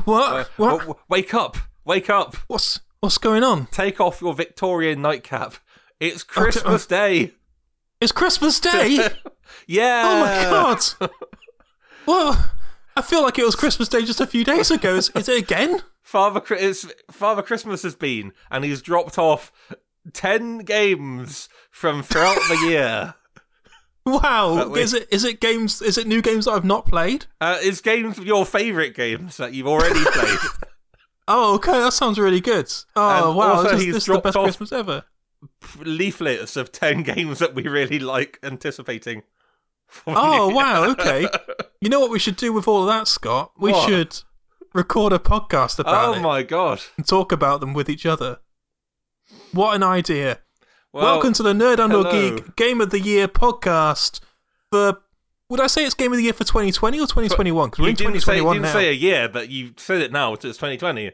Cal, What? uh, what? wake up, wake up. What's what's going on? Take off your Victorian nightcap. It's Christmas Day. It's Christmas Day. Yeah. oh my god. well, I feel like it was Christmas Day just a few days ago. Is, is it again? Father, it's, Father Christmas has been, and he's dropped off ten games from throughout the year. Wow. Is it is it games? Is it new games that I've not played? Uh, it's games your favourite games that you've already played. Oh, okay. That sounds really good. Oh And wow. also This, this is the best Christmas ever. Leaflets of ten games that we really like anticipating. Oh you. wow. Okay. You know what we should do with all of that, Scott? We What? should record a podcast about Oh it my god! and talk about them with each other. What an idea! Well, Welcome to the Nerd And Or hello. Geek Game of the Year podcast. For would I say it's Game of the Year for 2020 or 2021? Because we're You in didn't, say, 2021 didn't now. say a year, but you said it now. It's 2020.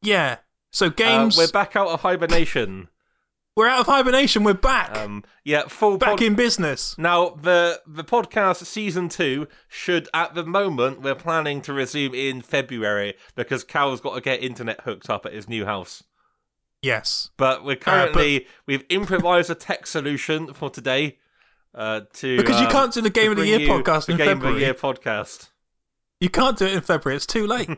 yeah. So Uh, games. we're back out of hibernation. we're out of hibernation. We're back. Um, yeah, full back pod- in business. Now the the podcast season two should at the moment we're planning to resume in February because Cal's got to get internet hooked up at his new house. Yes. But we're currently we've improvised a tech solution for today. Uh, to Because you um, can't do the Game of the Year podcast the in Game February. of the Year podcast. You can't do it in February. It's too late.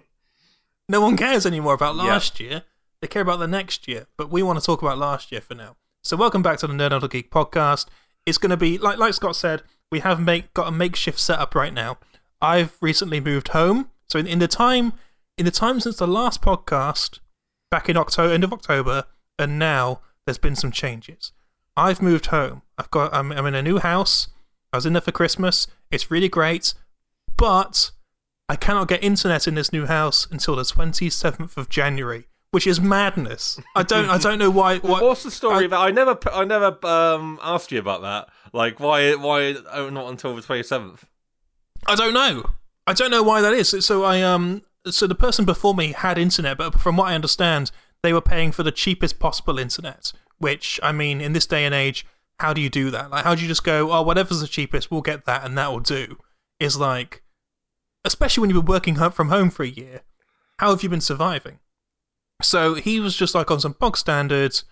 no one cares anymore about Yeah. last year. They care about the next year. But we want to talk about last year for now. So welcome back to the Nerd Geek podcast. It's going to be like like Scott said. We have make got a makeshift setup right now. I've recently moved home, so in, in the time in the time since the last podcast, back in October, end of October, and now there's been some changes. I've moved home. I've got I'm, I'm in a new house. I was in there for Christmas. It's really great, but I cannot get internet in this new house until the 27th of January, which is madness. I don't I don't know why why What's the story I- about? I never I never um asked you about that. Like why why not until the twenty seventh? I don't know. I don't know why that is. So I um so the person before me had internet, but from what I understand, they were paying for the cheapest possible internet. Which I mean, in this day and age, how do you do that? Like, how do you just go, oh, whatever's the cheapest, we'll get that, and that will do? Is like, especially when you've been working from home for a year. How have you been surviving? So he was just like on some bog standards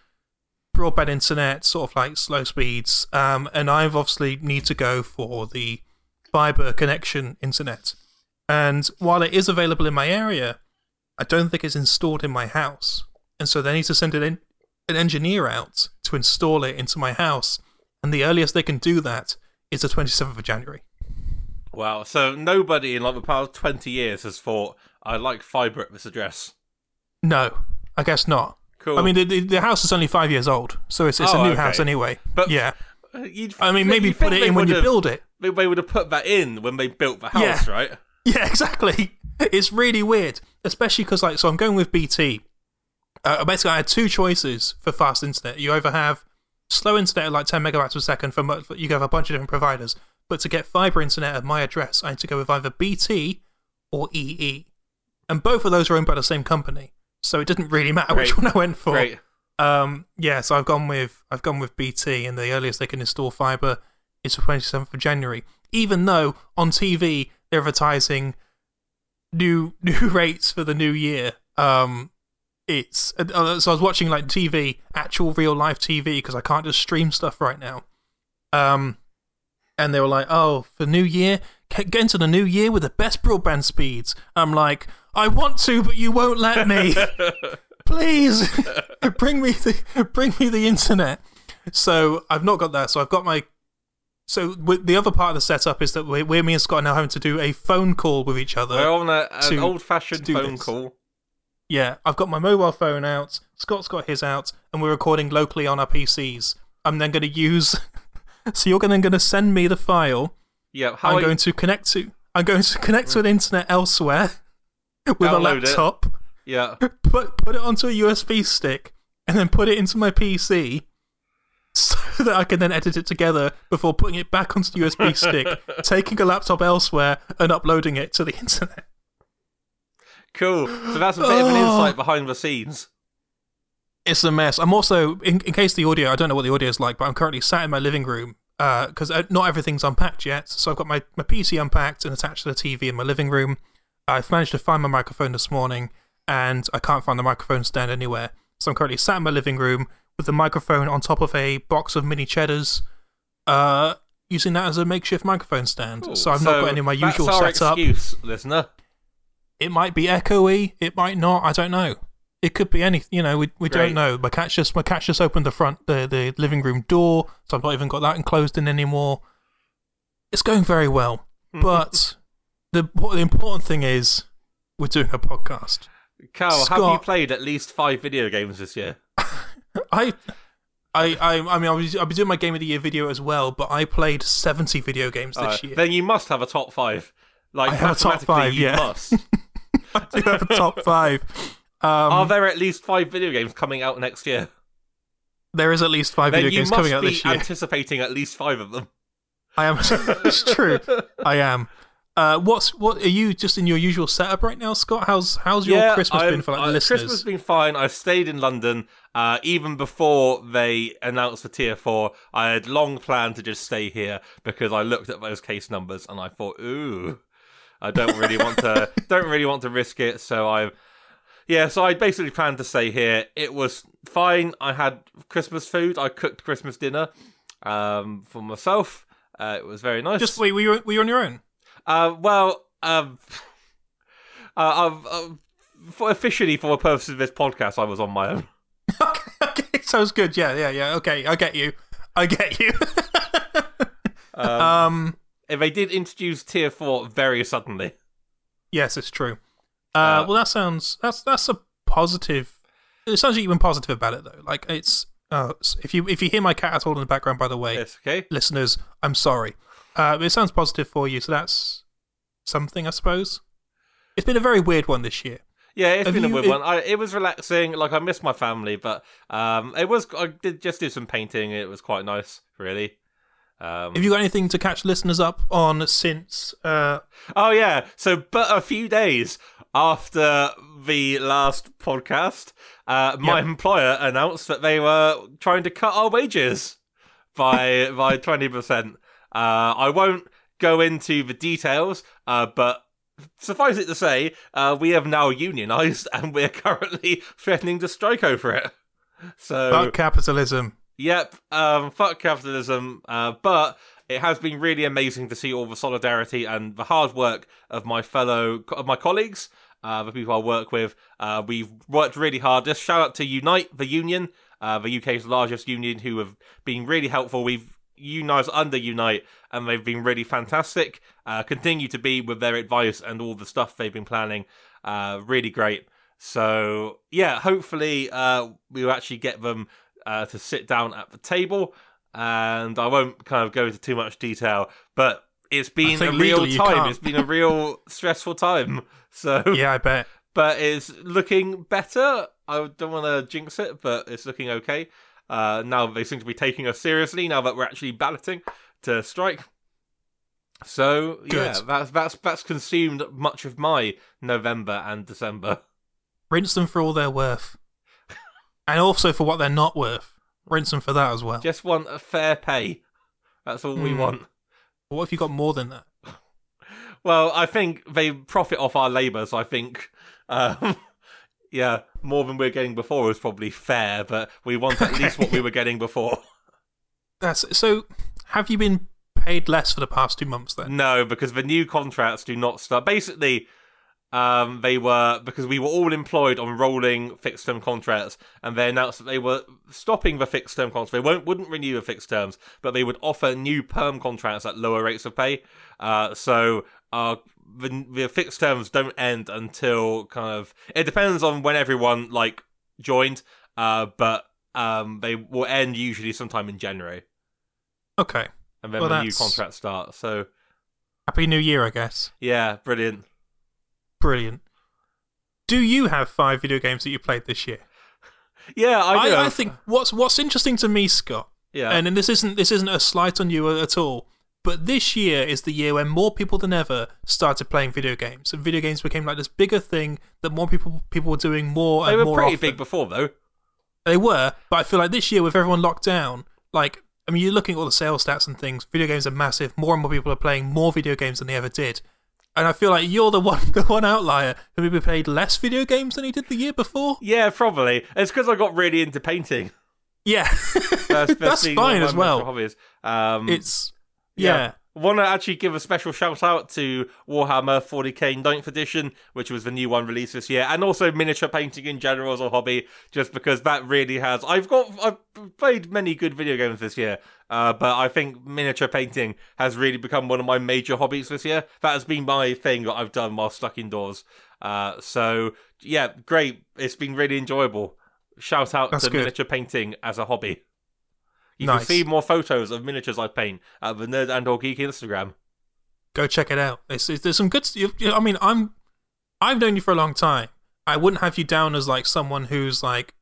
broadband internet, sort of like slow speeds. Um, and I've obviously need to go for the fiber connection internet. And while it is available in my area, I don't think it's installed in my house. And so they need to send an, an engineer out to install it into my house. And the earliest they can do that is the 27th of January. Wow. So nobody in like the past twenty years has thought I like fibre at this address. No, I guess not. Cool. I mean, the, the, the house is only five years old, so it's, it's Oh, a new okay. house anyway. But- yeah, I mean, maybe put it in when you build it. They, they would have put that in when they built the house, Yeah. right? Yeah, exactly. It's really weird, especially because like, so I'm going with BT. Uh, basically, I had two choices for fast internet. You either have slow internet at like 10 megabytes per second from you have a bunch of different providers, but to get fiber internet at my address, I need to go with either BT or EE, and both of those are owned by the same company, so it didn't really matter which one I went for. Great. Um, yeah, so I've gone with I've gone with BT, and the earliest they can install fiber is the 27th of January. Even though on TV advertising new new rates for the new year. Um, it's uh, so I was watching like TV, actual real life TV, because I can't just stream stuff right now. Um, and they were like, "Oh, for New Year, get get into the New Year with the best broadband speeds." I'm like, "I want to, but you won't let me." please bring me the bring me the internet. So I've not got that. So I've got my. So the other part of the setup is that we're, we're me and Scott are now having to do a phone call with each other. We're on a, an old-fashioned phone this. call. yeah, I've got my mobile phone out. Scott's got his out, and we're recording locally on our PCs. I'm then going to use. so you're then going to send me the file. Yeah. How I'm I- going to connect to. I'm going to connect to an internet elsewhere with a Download it. laptop. Yeah. put put it onto a USB stick and then put it into my PC so that I can then edit it together before putting it back onto the USB stick, taking a laptop elsewhere and uploading it to the internet. Cool. So that's a bit of an Oh. insight behind the scenes. It's a mess. I'm also in, in case the audio I don't know what the audio is like, but I'm currently sat in my living room because uh, not everything's unpacked yet. So I've got my, my PC unpacked and attached to the TV in my living room. I've managed to find my microphone this morning, and I can't find the microphone stand anywhere. So I'm currently sat in my living room with the microphone on top of a box of mini cheddars, uh, using that as a makeshift microphone stand. Cool. So I've not got any of my that's usual our setup. excuse, listener. It might be echoey. It might not. I don't know. It could be anything. You know, we, we Great. don't know. My cat's just my cat's just opened the front the the living room door, so I've not even got that enclosed in anymore. It's going very well, but the what the important thing is we're doing a podcast. Cal, have you played at least five video games this year? I. I, I, I mean, I was, I'll be doing my Game of the Year video as well, but I played 70 video games this year. Then you must have a top five. Like I have a top five, you yeah. must. I do have a top five. Um, Are there at least five video games coming out next year? there is at least five Then video games coming out this year. anticipating at least five of them. I am. it's true. I am. Uh, what's what? Are you just in your usual setup right now, Scott? How's how's your yeah, Christmas I'm- been for like uh, the listeners? Christmas has been fine. I've stayed in London uh, even before they announced the tier four. I had long planned to just stay here because I looked at those case numbers and I thought, ooh, I don't really want to, don't really want to risk it. So I, yeah, so I basically planned to stay here. It was fine. I had Christmas food. I cooked Christmas dinner um, for myself. Uh, it was very nice. Just wait. Were you were you on your own? Uh, well, um, uh, I've, uh, for officially for the purposes of this podcast, I was on my own. okay, okay, sounds good. Yeah, yeah, yeah. Okay, I get you. I get you. Um, um, they did introduce tier four very suddenly. yes, it's true. Uh, Uh, well, that sounds that's that's a positive. It sounds like you've been positive about it though. Like it's uh, if you if you hear my cat at all in the background, by the way, okay. listeners, I'm sorry. Uh, but it sounds positive for you, so that's something, I suppose. It's been a very weird one this year. Yeah, it's Have been a you- weird it- one. I, it was relaxing. Like I missed my family, but um, it was. I did just do some painting. It was quite nice, really. Um, Have you got anything to catch listeners up on since? Uh, Oh yeah. So, but a few days after the last podcast, uh, my Yep. employer announced that they were trying to cut our wages by by twenty percent. Uh, I won't go into the details, uh, but suffice it to say, uh, we have now unionised and we're currently threatening to strike over it. So fuck capitalism. Yep, um, fuck capitalism. Uh, but it has been really amazing to see all the solidarity and the hard work of my fellow of my colleagues, uh, the people I work with. Uh, we've worked really hard. Just shout out to Unite, the union, uh, the UK's largest union, who have been really helpful. We've unionized under Unite, and they've been really fantastic. Uh, continue to be with their advice and all the stuff they've been planning. Uh, really great. So yeah, hopefully uh, we will actually get them uh, to sit down at the table. And I won't kind of go into too much detail, but it's been a real time. It's been a real stressful time. So Yeah, I bet. but it's looking better. I don't want to jinx it, but it's looking okay. Uh, now they seem to be taking us seriously. Now that we're actually balloting to strike. So yeah, that's that's that's consumed much of my November and December. Rinse them for all they're worth, and also for what they're not worth. Rinse them for that as well. Just want a fair pay. That's all we Hmm. want. What if you got more than that? Well, I think they profit off our labour, so I think, um, yeah, more than we're getting before is probably fair, but we want at least what we were getting before. That's so. Have you been paid less for the past two months then? No, because the new contracts do not start. Basically, um, they were because we were all employed on rolling fixed term contracts, and they announced that they were stopping the fixed term contracts. They won't wouldn't renew the fixed terms, but they would offer new perm contracts at lower rates of pay. Uh, so uh, the the fixed terms don't end until kind of it depends on when everyone like joined, uh, but um, they will end usually sometime in January, Okay. and then Well, the new contract starts. So Happy New Year, I guess. yeah, brilliant. Brilliant. Do you have five video games that you played this year? Yeah, I. I, I think what's what's interesting to me, Scott, Yeah. and, and this isn't this isn't a slight on you at all, but this year is the year when more people than ever started playing video games, and video games became like this bigger thing that more people people were doing more they and were more pretty often. big before, though. They were, but I feel like this year with everyone locked down, like I mean, you're looking at all the sales stats and things. Video games are massive. More and more people are playing more video games than they ever did. And I feel like you're the one, the one outlier who maybe played less video games than he did the year before. Yeah, probably. It's because I got really into painting. Yeah, That's, that's fine as well. Um, It's yeah. Want to actually give a special shout out to Warhammer 40k 9th edition, which was the new one released this year, and also miniature painting in general as a hobby, just because that really has. I've got I've played many good video games this year, uh, but I think miniature painting has really become one of my major hobbies this year. That has been my thing that I've done while stuck indoors. Uh, so yeah, great. It's been really enjoyable. Shout out That's to good. miniature painting as a hobby. You Nice. can see more photos of miniatures I paint at the Nerd and or Geek Instagram. Go check it out. It's, it's, there's some good. You, you, I mean, I'm I've known you for a long time. I wouldn't have you down as like someone who's like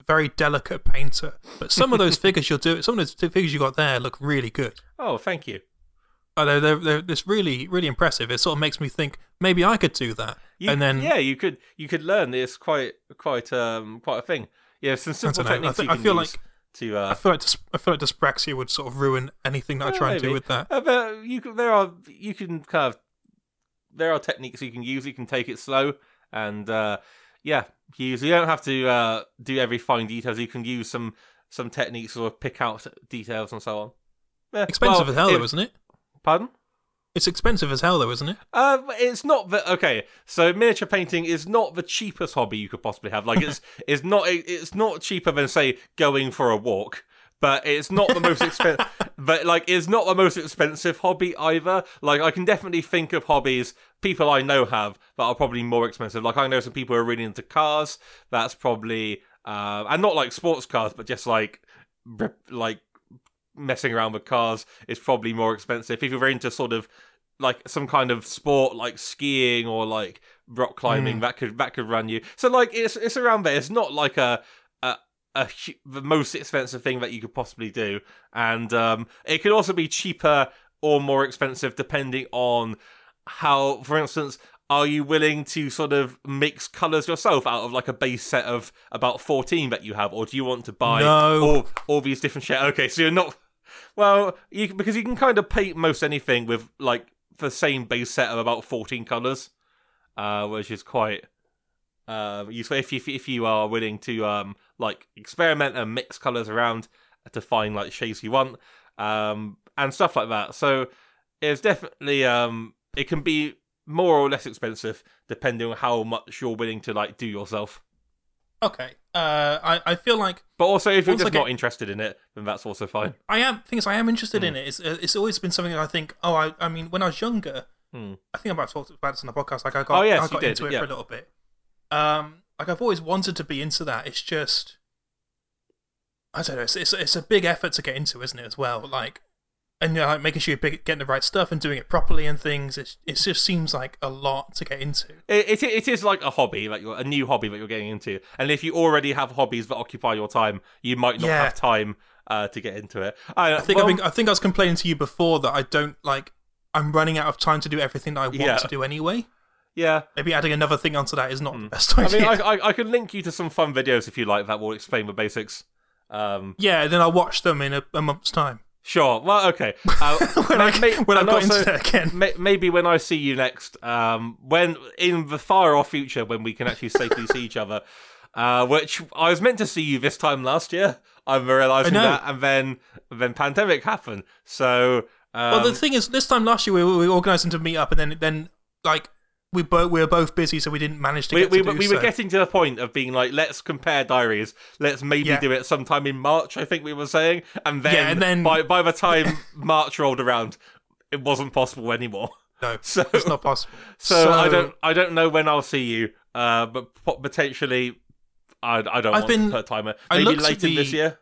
a very delicate painter, but some of those figures you'll do, some of those figures you got there look really good. Oh, thank you. Oh, they're, they're, they're it's really really impressive. It sort of makes me think maybe I could do that. You, and then yeah, you could you could learn. It's quite quite um quite a thing. Yeah, some simple. I techniques thi- you I feel use like- to. I Uh, feel like dys- I feel like dyspraxia would sort of ruin anything that I Yeah, try and do with that. uh, but you can, there are you can kind of there are techniques you can use. You can take it slow and uh, yeah, use. You don't have to uh, do every fine details. You can use some some techniques or pick out details and so on. Yeah, Expensive well, as hell, though, isn't it? Pardon? It's expensive as hell, though, isn't it? Uh, it's not the okay. So miniature painting is not the cheapest hobby you could possibly have. Like it's it's not it's not cheaper than say going for a walk. But it's not the most expensive. but like, it's not the most expensive hobby either. Like, I can definitely think of hobbies people I know have that are probably more expensive. Like, I know some people who are really into cars. That's probably uh, and not like sports cars, but just like like messing around with cars is probably more expensive. If you're into sort of like some kind of sport like skiing or like rock climbing, Mm. that could that could run you. So like it's it's around there. It's not like a a, a the most expensive thing that you could possibly do, and um, it could also be cheaper or more expensive depending on how, for instance. Are you willing to sort of mix colors yourself out of like a base set of about 14 that you have, or do you want to buy No. all, all these different shades? Okay, so you're not well, you because you can kind of paint most anything with like the same base set of about fourteen colors, uh, which is quite uh, useful if you if you are willing to um like experiment and mix colors around to find like shades you want, um, and stuff like that. So it's definitely um it can be more or less expensive depending on how much you're willing to like do yourself. Okay. Uh, I, I feel like But also, if you're just get- not interested in it, then that's also fine. I am. Thing is, I am interested Hmm. in it. It's uh, it's always been something that I think. Oh, I I mean, when I was younger, Hmm. I think I might have talked about this on the podcast. Like I got Oh, yes, I got did, into it yeah. for a little bit. Um, like I've always wanted to be into that. It's just I don't know. It's it's, it's a big effort to get into, isn't it? As well, like. And you know, like making sure you're getting the right stuff and doing it properly and things. It, it just seems like a lot to get into. It, it it is like a hobby, like you're, a new hobby that you're getting into. And if you already have hobbies that occupy your time, you might not Yeah. have time uh, to get into it. I, I think well, I've been, I think I was complaining to you before that I don't like. I'm running out of time to do everything that I want Yeah. to do anyway. yeah. Maybe adding another thing onto that is not the best I idea. mean, I, I I can link you to some fun videos if you like that will explain the basics. Um, yeah, then I'll watch them in a, a month's time sure. Well, okay. Uh, when, I, may- when I've got also- internet again. may- maybe when I see you next, um, when in the far off future when we can actually safely see each other, uh, which I was meant to see you this time last year. I'm realizing that, and then then pandemic happened. So um, well, the thing is, this time last year we, we organised them to meet up, and then then like we both we were both busy, so we didn't manage to we, get we, to we so. were getting to the point of being like, let's compare diaries. Let's maybe Yeah. do it sometime in March. I think we were saying, and then, Yeah, and then- by by the time March rolled around, it wasn't possible anymore. no, So it's not possible. So, I don't I don't know when I'll see you, uh, but potentially I, I don't I've want been- to timer. Maybe later this year.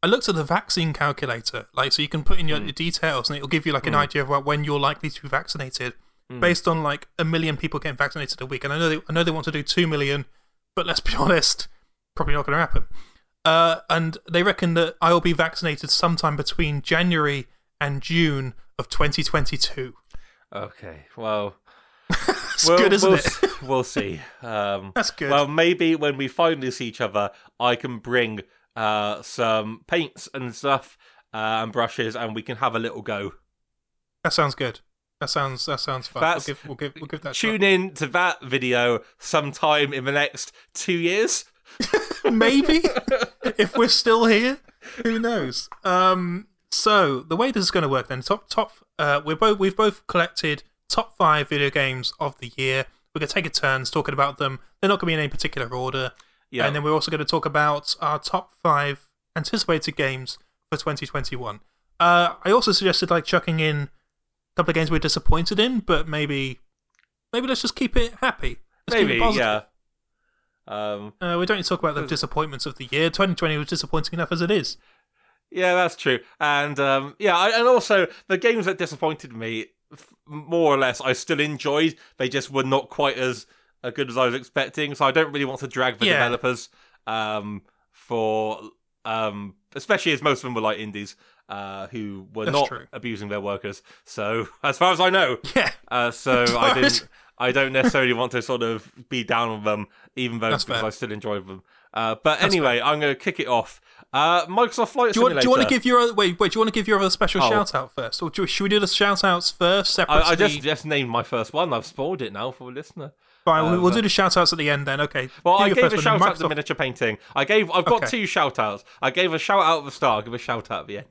I looked at the vaccine calculator, like so you can put in Hmm. your details, and it'll give you like an idea of when you're likely to be vaccinated, Hmm. based on like a million people getting vaccinated a week. And I know they, I know they want to do two million, but let's be honest, probably not going to happen. Uh, and they reckon that I will be vaccinated sometime between January and June of 2022. Okay, well, It's we'll- good, isn't we'll, it? We'll see. Um, That's good. Well, maybe when we finally see each other, I can bring uh, some paints and stuff uh, and brushes, and we can have a little go. That sounds good. That sounds that sounds fun. That's- we'll, give, we'll give we'll give that. a Tune in to that video sometime in the next two years. Maybe if we're still here, who knows? Um. So the way this is going to work then, top top. Uh, we're both we've both collected top five video games of the year. We're going to take a turns talking about them. They're not going to be in any particular order. Yeah, And then we're also going to talk about our top five anticipated games for 2021. Uh, I also suggested like chucking in couple of games we're disappointed in, but maybe, maybe let's just keep it happy. Let's it maybe. positive. Yeah. Um. Uh, we don't need to talk about the disappointments of the year. 2020 was disappointing enough as it is. Yeah, that's true. And um, yeah, I, and also the games that disappointed me, more or less, I still enjoyed. They just were not quite as good as I was expecting. So I don't really want to drag the Yeah. developers um, for, um, especially as most of them were like indies uh, who were That's not true. abusing their workers. So as far as I know, Yeah, uh, so I didn't. I don't necessarily want to sort of be down on them, even though That's because fair. I still enjoy them. Uh, but anyway, I'm going to kick it off. Uh, Microsoft Flight do you, want, Simulator. do you want to give your other, wait? Wait, do you want to give your other special Oh. shout out first, or do, should we do the shout outs first? Separately? I, I just just named my first one. I've spoiled it now for a listener. Fine, we'll, um, we'll do the shout outs at the end then. Okay. Well, Do I gave a shout out to miniature painting. I gave. I've got Okay. two shout outs. I gave a shout out at the start. I'll give a shout out at the end.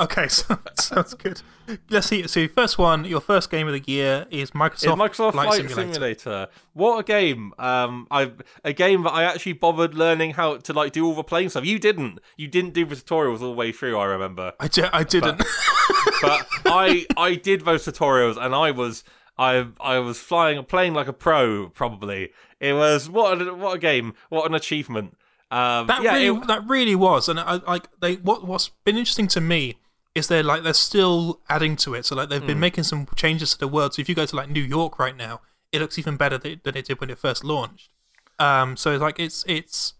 Okay, so that sounds good. Let's see. So, first one, your first game of the year is Microsoft, It's Microsoft Flight, Flight, Simulator. Simulator. What a game! Um, I a game that I actually bothered learning how to like do all the plane stuff. You didn't. You didn't do the tutorials all the way through. I remember. I, di- I didn't. but I I did those tutorials and I was I I was flying playing like a pro probably. It was what a, what a game, what an achievement. Um, that yeah, really, it- that really was, and I like they. What what's been interesting to me is they're like they're still adding to it. So like they've Hmm. been making some changes to the world. So if you go to like New York right now, it looks even better than, than it did when it first launched. Um, so like it's it's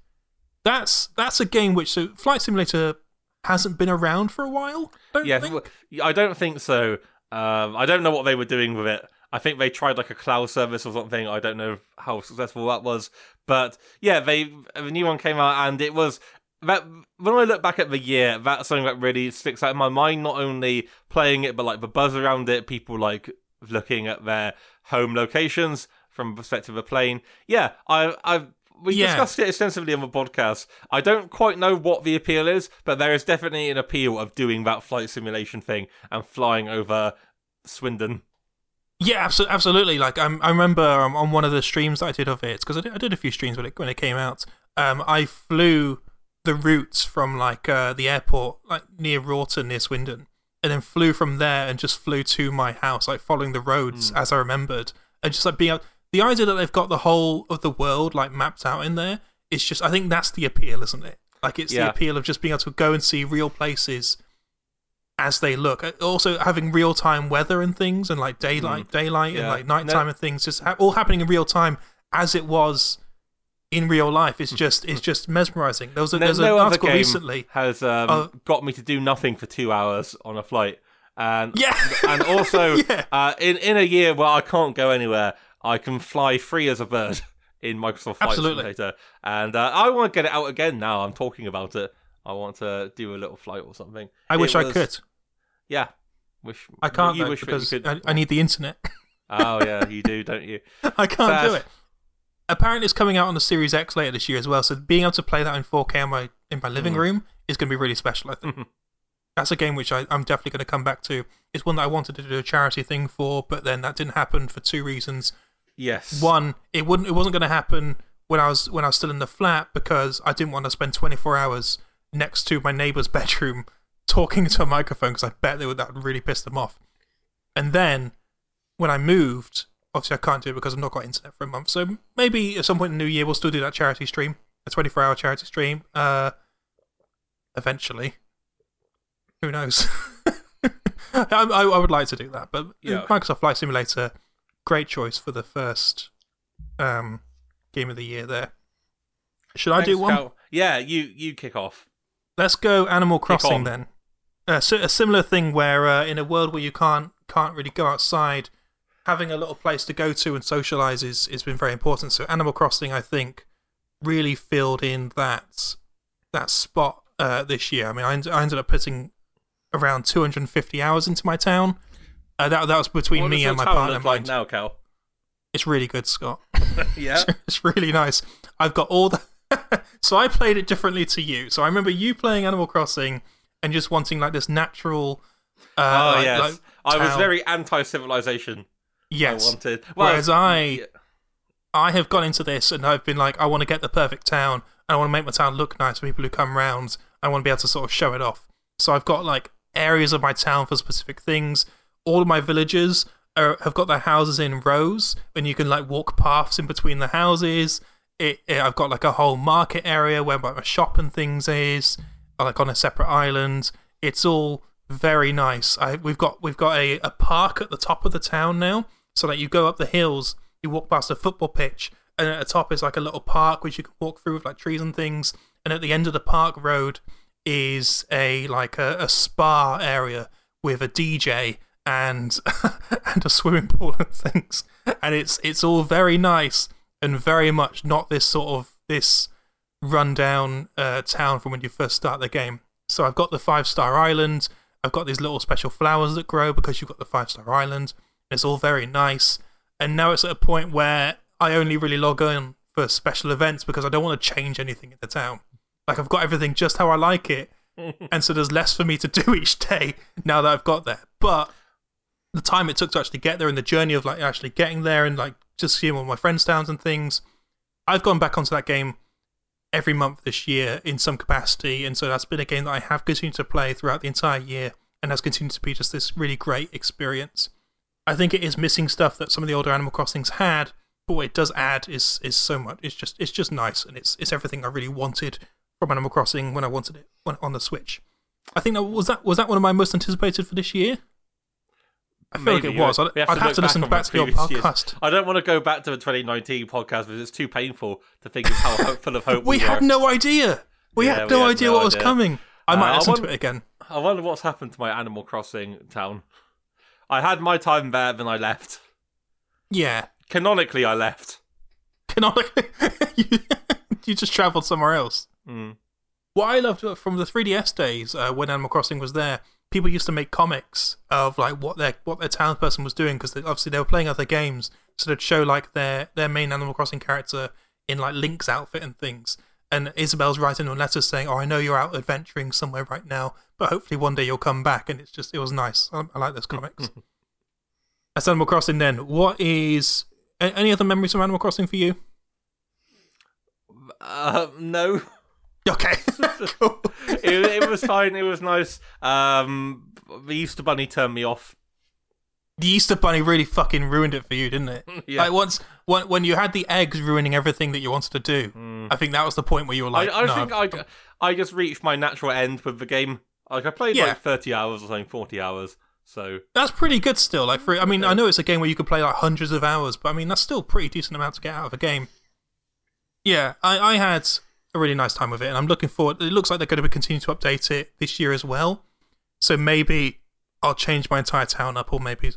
that's that's a game which so Flight Simulator hasn't been around for a while. Don't yes, think? I don't think so. Um, I don't know what they were doing with it. I think they tried like a cloud service or something. I don't know how successful that was, but yeah, they a new one came out and it was that. When I look back at the year, that's something that really sticks out in my mind. Not only playing it, but like the buzz around it, people like looking at their home locations from the perspective of a plane. Yeah, I, I we Yeah. discussed it extensively on the podcast. I don't quite know what the appeal is, but there is definitely an appeal of doing that flight simulation thing and flying over Swindon. Yeah, abso- absolutely. Like I'm, I remember um, on one of the streams that I did of it because I did, I did a few streams when it when it came out. Um, I flew the routes from like uh, the airport, like near Wroughton, near Swindon, and then flew from there and just flew to my house, like following the roads as I remembered, and just like being able, the idea that they've got the whole of the world like mapped out in there. It's just I think that's the appeal, isn't it? Like it's the appeal of just being able to go and see real places as they look. Uh, Also having real time weather and things, and like daylight, daylight, and Mm. Yeah. like nighttime and things, just ha- all happening in real time as it was in real life. It's just it's just mesmerizing. There was a, No, there's no an other article game recently. has um, Oh. got me to do nothing for two hours on a flight, and Yeah, and also Yeah. uh, in in a year where I can't go anywhere, I can fly free as a bird in Microsoft Flight Absolutely. Simulator, and uh, I want to get it out again. Now I'm talking about it. I want to do a little flight or something. I It wish I could. Yeah, wish I can't You though, wish because. I, I need the internet. oh yeah, you do, don't you? I can't do it. Apparently, it's coming out on the Series X later this year as well. So being able to play that in 4K in my in my living Mm. room is going to be really special. I think that's a game which I, I'm definitely going to come back to. It's one that I wanted to do a charity thing for, but then that didn't happen for two reasons. Yes. One, it wouldn't it wasn't going to happen when I was when I was still in the flat because I didn't want to spend 24 hours next to my neighbor's bedroom talking to a microphone because I bet they would that would really piss them off. And then when I moved, obviously I can't do it because I've not got internet for a month. So maybe at some point in the new year we'll still do that charity stream, a 24 hour charity stream. Uh, eventually, who knows? I, I, I would like to do that, but Yeah. Microsoft Flight Simulator, great choice for the first um, game of the year. There. Should I do one? Cal. Yeah, you you kick off. Let's go Animal Crossing then. Uh, so a similar thing where uh, in a world where you can't can't really go outside, having a little place to go to and socialize is has been very important. So Animal Crossing, I think, really filled in that that spot uh, this year. I mean, I, I ended up putting around 250 hours into my town. Uh, that that was between What me and my partner. look like now, Cal? It's really good, Scott. Yeah. it's really nice. I've got all the. so I played it differently to you. So I remember you playing Animal Crossing and just wanting like this natural. Uh, oh like- yes, like, I was very anti-civilization. Yes. I wanted. Whereas I- yeah. I have gone into this and I've been like, I want to get the perfect town. I want to make my town look nice for people who come round. I want to be able to sort of show it off. So I've got like areas of my town for specific things. All of my villages are, have got their houses in rows, and you can like walk paths in between the houses. It, it- I've got like a whole market area where my shop and things is, like on a separate island. It's all very nice. I, we've got we've got a, a park at the top of the town now, so like you go up the hills, you walk past a football pitch, and at the top is like a little park which you can walk through with like trees and things. And at the end of the park road is a like a, a spa area with a DJ and and a swimming pool and things. And it's it's all very nice and very much not this sort of this rundown uh, town from when you first start the game. So I've got the five star island. I've got these little special flowers that grow because you've got the five star island. It's all very nice. And now it's at a point where I only really log on for special events because I don't want to change anything in the town. Like I've got everything just how I like it. and so there's less for me to do each day now that I've got there. But the time it took to actually get there and the journey of like actually getting there and like just seeing all my friends' towns and things, I've gone back onto that game every month this year in some capacity, and so that's been a game that I have continued to play throughout the entire year and has continued to be just this really great experience. I think it is missing stuff that some of the older Animal Crossings had, but what it does add is is so much. It's just it's just nice, and it's it's everything I really wanted from Animal Crossing when I wanted it when, on the Switch. I think that was that was that one of my most anticipated for this year. I feel Maybe. like it was. I'd, We I'd have look to listen on back to your previous years. podcast. I don't want to go back to the 2019 podcast because it's too painful to think of how full of hope We we, had were. no idea. We Yeah, had we no had idea no what was coming. I might Uh, I listen want- to it again. I wonder what's happened to my Animal Crossing town. I had my time there, then I left. Yeah. Canonically, I left. Canonically, you, just travelled somewhere else. Mm. What I loved from the 3DS days uh, when Animal Crossing was there, people used to make comics of like what their what their townsperson was doing because obviously they were playing other games, so they'd show like their their main Animal Crossing character in like Link's outfit and things. And Isabelle's writing them letters saying, "Oh, I know you're out adventuring somewhere right now, but hopefully one day you'll come back." And it's just it was nice. I, I like those comics. That's Animal Crossing. Then, what is any other memories from Animal Crossing for you? Uh, no. Okay, cool. it, it was fine. It was nice. Um, the Easter Bunny turned me off. The Easter Bunny really fucking ruined it for you, didn't it? Yeah. Like once, when, when you had the eggs ruining everything that you wanted to do, I think that was the point where you were like, Mm. I, I no, think I, I just reached my natural end with the game. Like I played Yeah. like thirty hours or something, forty hours. So that's pretty good still. Like for, I mean, I know it's a game where you could play like hundreds of hours, but I mean that's still a pretty decent amount to get out of a game. Yeah, I, I had a really nice time with it, and I'm looking forward. It looks like they're going to continue to update it this year as well. So maybe I'll change my entire town up, or maybe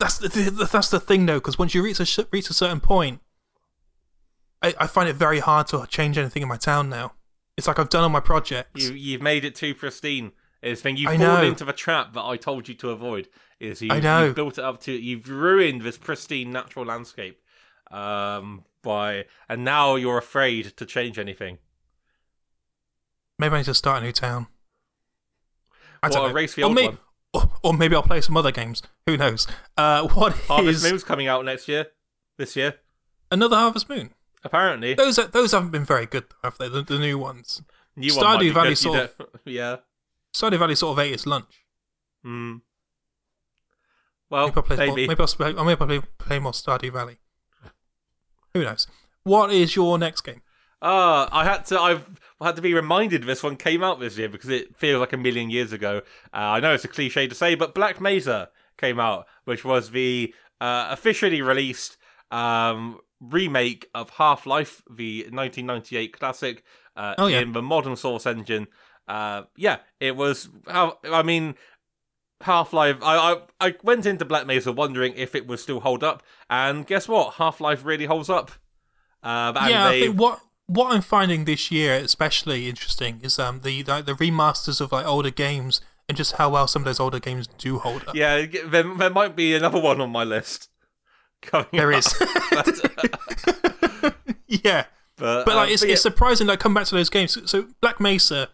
that's the that's the thing though, because once you reach a sh- reach a certain point, I, I find it very hard to change anything in my town now. It's like I've done all my projects. you you've made it too pristine. Is thing you've I fallen into the trap that I told you to avoid. Is you, I know. you've built it up to you've ruined this pristine natural landscape. Um, by and now you're afraid to change anything. Maybe I need to start a new town. I Well, don't know. erase the or, old may- one. Or, or maybe I'll play some other games. Who knows? Uh, what Harvest is Moon's coming out next year. This year, another Harvest Moon? apparently. Those those haven't been very good, have they? The, the new ones. New Stardew be Valley good, sort of- Yeah. Stardew Valley sort of ate its lunch. Mm. Well, Maybe I'll play, more, maybe. maybe I'll, play, maybe I'll play, play more Stardew Valley. Who knows? What is your next game? Ah, I had to. I've I had to be reminded this one came out this year because it feels like a million years ago. Uh, I know it's a cliche to say, but Black Mesa came out, which was the uh, officially released um, remake of Half Life, the 1998 classic, uh, Oh, yeah. in the modern Source engine. Uh, yeah, it was. I mean. Half Life. I, I I went into Black Mesa wondering if it would still hold up, and guess what? Half Life really holds up. Uh, and yeah, I think what what I'm finding this year especially interesting is um the the, the remasters of like older games and just how well some of those older games do hold up. Yeah, there, there might be another one on my list. Coming There up. is. but, yeah. but, But um, like it's, but yeah, it's surprising like come back to those games. So, Black Mesa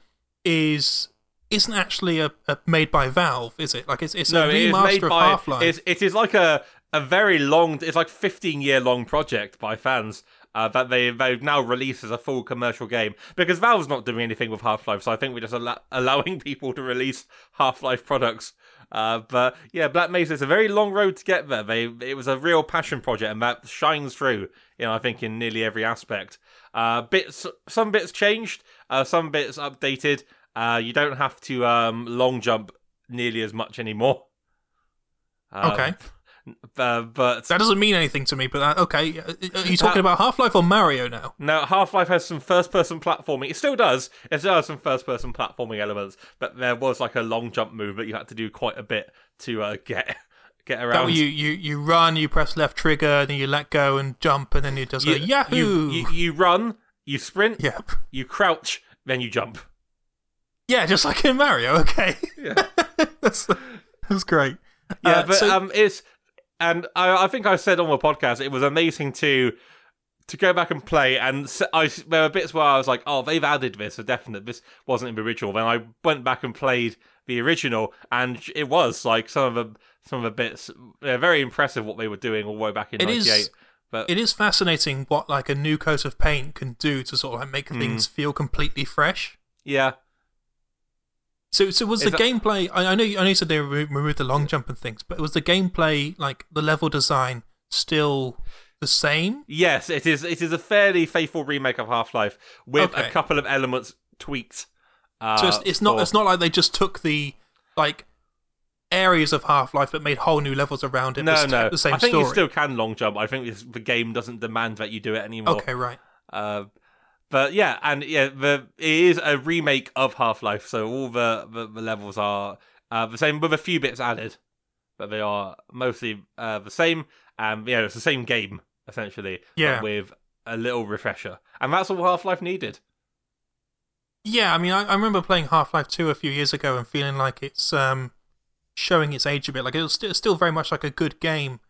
is isn't actually a, a made by Valve, is it? Like it's it's no, a it remaster of. Half Life. It is like a a very long. It's like fifteen year long project by fans. Uh, that they they've now released as a full commercial game because Valve's not doing anything with Half Life, so I think we're just al- allowing people to release Half Life products. Uh, but yeah, Black Mesa is a very long road to get there. They it was a real passion project, and that shines through. You know, I think in nearly every aspect. Uh, bits some bits changed, uh, some bits updated. Uh, you don't have to um, long jump nearly as much anymore. Um, Okay. Uh, but that doesn't mean anything to me, but uh, okay. Are you talking about Half Life or Mario now? no, Half Life has some first person platforming. It still does. It still has some first person platforming elements, but there was like a long jump move that you had to do quite a bit to uh, get get around. where you, you, you run, you press left trigger, then you let go and jump, and then you just go you, Yahoo! you, you, you run, you sprint, yep. you crouch, then you jump. Yeah, just like in Mario. Okay. Yeah. that's, that's great. Yeah, Uh, but so- um, it's and I, I think I said on the podcast it was amazing to to go back and play and I there were bits where I was like, oh, they've added this for definite. This wasn't in the original. Then I went back and played the original, and it was like some of the some of the bits. They're very impressive what they were doing all the way back in It is- '98. But It is fascinating what like a new coat of paint can do to sort of like make Hmm. things feel completely fresh. yeah, So, so was Is the that- gameplay? I, I know, you, I know you said they remo- removed the long jump and things, but was the gameplay like the level design still the same? yes, it is. It is a fairly faithful remake of Half Life with Okay. a couple of elements tweaked. Uh, So it's, it's not for- it's not like they just took the like areas of Half Life but made whole new levels around it. no, but no. the same I think story. you still can long jump. I think it's, the game doesn't demand that you do it anymore. okay, right. Uh, but yeah, and yeah, the it is a remake of Half Life, so all the, the, the levels are uh, the same with a few bits added, but they are mostly uh, the same. And yeah, it's the same game essentially, Yeah. with a little refresher, and that's all Half Life needed. Yeah, I mean, I, I remember playing Half Life Two a few years ago and feeling like it's um showing its age a bit. Like it was st- still very much like a good game,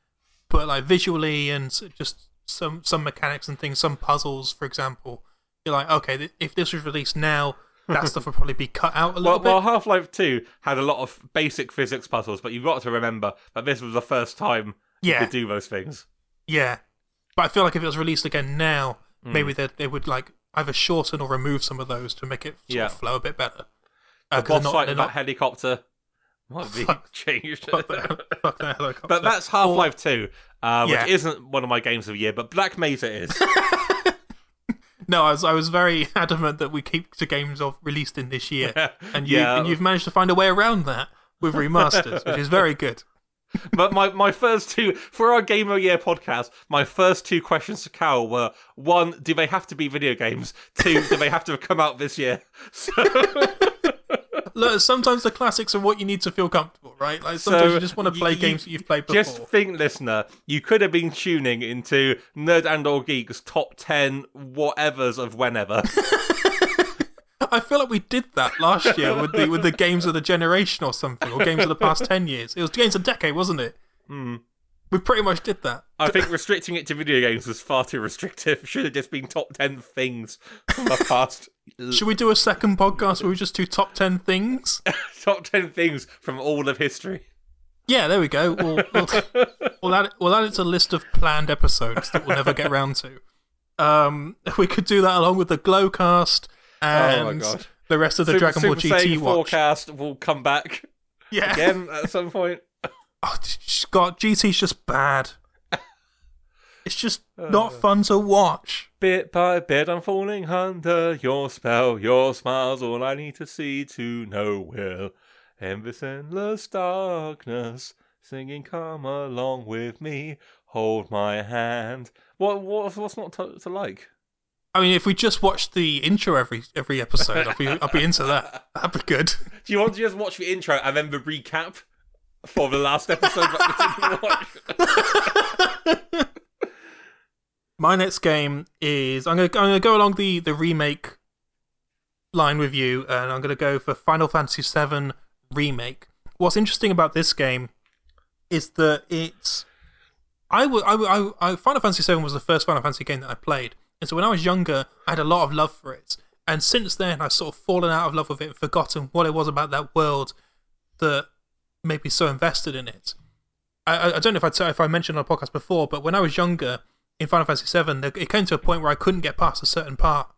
but like visually and just some some mechanics and things, some puzzles, for example. You're like, okay, th- if this was released now, that stuff would probably be cut out a little Well, well. Half Life Two had a lot of basic physics puzzles, but you've got to remember that this was the first time you Yeah. could do those things. Yeah, but I feel like if it was released again now, Hmm. maybe they they would like either shorten or remove some of those to make it sort Yeah. of flow a bit better. The Uh, they're boss not- fight with that helicopter might be Fuck. changed. fuck that- fuck that helicopter. But that's Half Life 2, uh, which Yeah. isn't one of my games of the year, but Black Mesa is. No, I was I was very adamant that we keep the games of released in this year, and you Yeah. and you've managed to find a way around that with remasters, which is very good. but my, my first two, for our Game of the Year podcast, my first two questions to Carol were one, do they have to be video games? Two, do they have to have come out this year? So, Look, sometimes the classics are what you need to feel comfortable, right? Like sometimes So, you just want to play you- games that you've played before. just think, listener, you could have been tuning into Nerd and Or Geeks top 10 whatevers of whenever. I feel like we did that last year with the with the games of the generation or something, or games of the past ten years. It was games of the decade, wasn't it? Hmm. We pretty much did that. I think restricting it to video games was far too restrictive. Should have just been top 10 things from the past. Should we do a second podcast where we just do top ten things? top 10 things from all of history. Yeah, there we go. We'll, we'll, we'll, add it, we'll add it to a list of planned episodes that we'll never get around to. Um, we could do that along with the Glowcast and Oh the rest of the Super, Dragon Ball Super GT Saiyan watch. forecast will come back Yeah. again at some point. Oh, Scott, GT's just bad. It's just uh, not fun to watch. Bit by bit, I'm falling under your spell. Your smile's all I need to see to know will. In this endless darkness, singing, come along with me, hold my hand. What, what what's not to, to like? I mean, if we just watched the intro every every episode, I'd be I'd be into that. That'd be good. Do you want to just watch the intro and then the recap for the last episode that we didn't watch? My next game is I'm gonna I'm gonna go along the the remake line with you, and I'm gonna go for Final Fantasy VII remake. What's interesting about this game is that it's. I would, I, I, I, Final Fantasy VII was the first Final Fantasy game that I played, and so when I was younger, I had a lot of love for it. And since then, I've sort of fallen out of love with it and forgotten what it was about that world that made me so invested in it. I, I- I don't know if I t- if I mentioned on a podcast before, but when I was younger in Final Fantasy VII, it came to a point where I couldn't get past a certain part,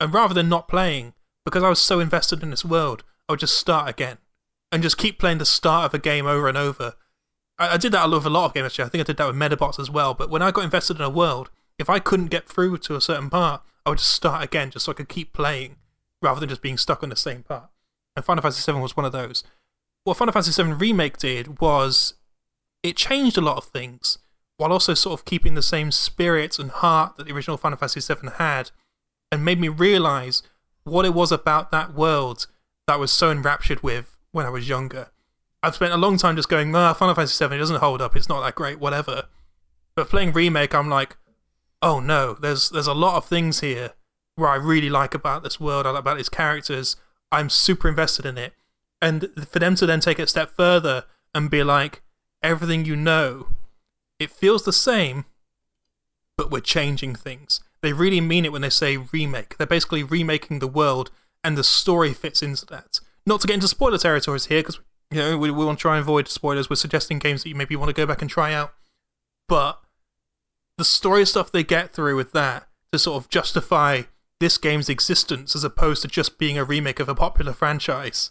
and rather than not playing, because I was so invested in this world, I would just start again and just keep playing the start of a game over and over. I, I did that with a lot of games actually. I think I did that with Medabots as well. But when I got invested in a world, if I couldn't get through to a certain part, I would just start again just so I could keep playing rather than just being stuck on the same part. And Final Fantasy VII was one of those. What Final Fantasy VII Remake did was it changed a lot of things while also sort of keeping the same spirit and heart that the original Final Fantasy VII had and made me realize what it was about that world that I was so enraptured with when I was younger. I've spent a long time just going, ah, Final Fantasy VII, it doesn't hold up, it's not that great, whatever. But playing Remake, I'm like, oh no, there's there's a lot of things here where I really like about this world, I like about its characters. I'm super invested in it. And for them to then take it a step further and be like, everything you know, it feels the same, but we're changing things. They really mean it when they say remake. They're basically remaking the world, and the story fits into that. Not to get into spoiler territories here, because you know we, we want to try and avoid spoilers. We're suggesting games that you maybe want to go back and try out, but the story stuff they get through with that to sort of justify this game's existence as opposed to just being a remake of a popular franchise,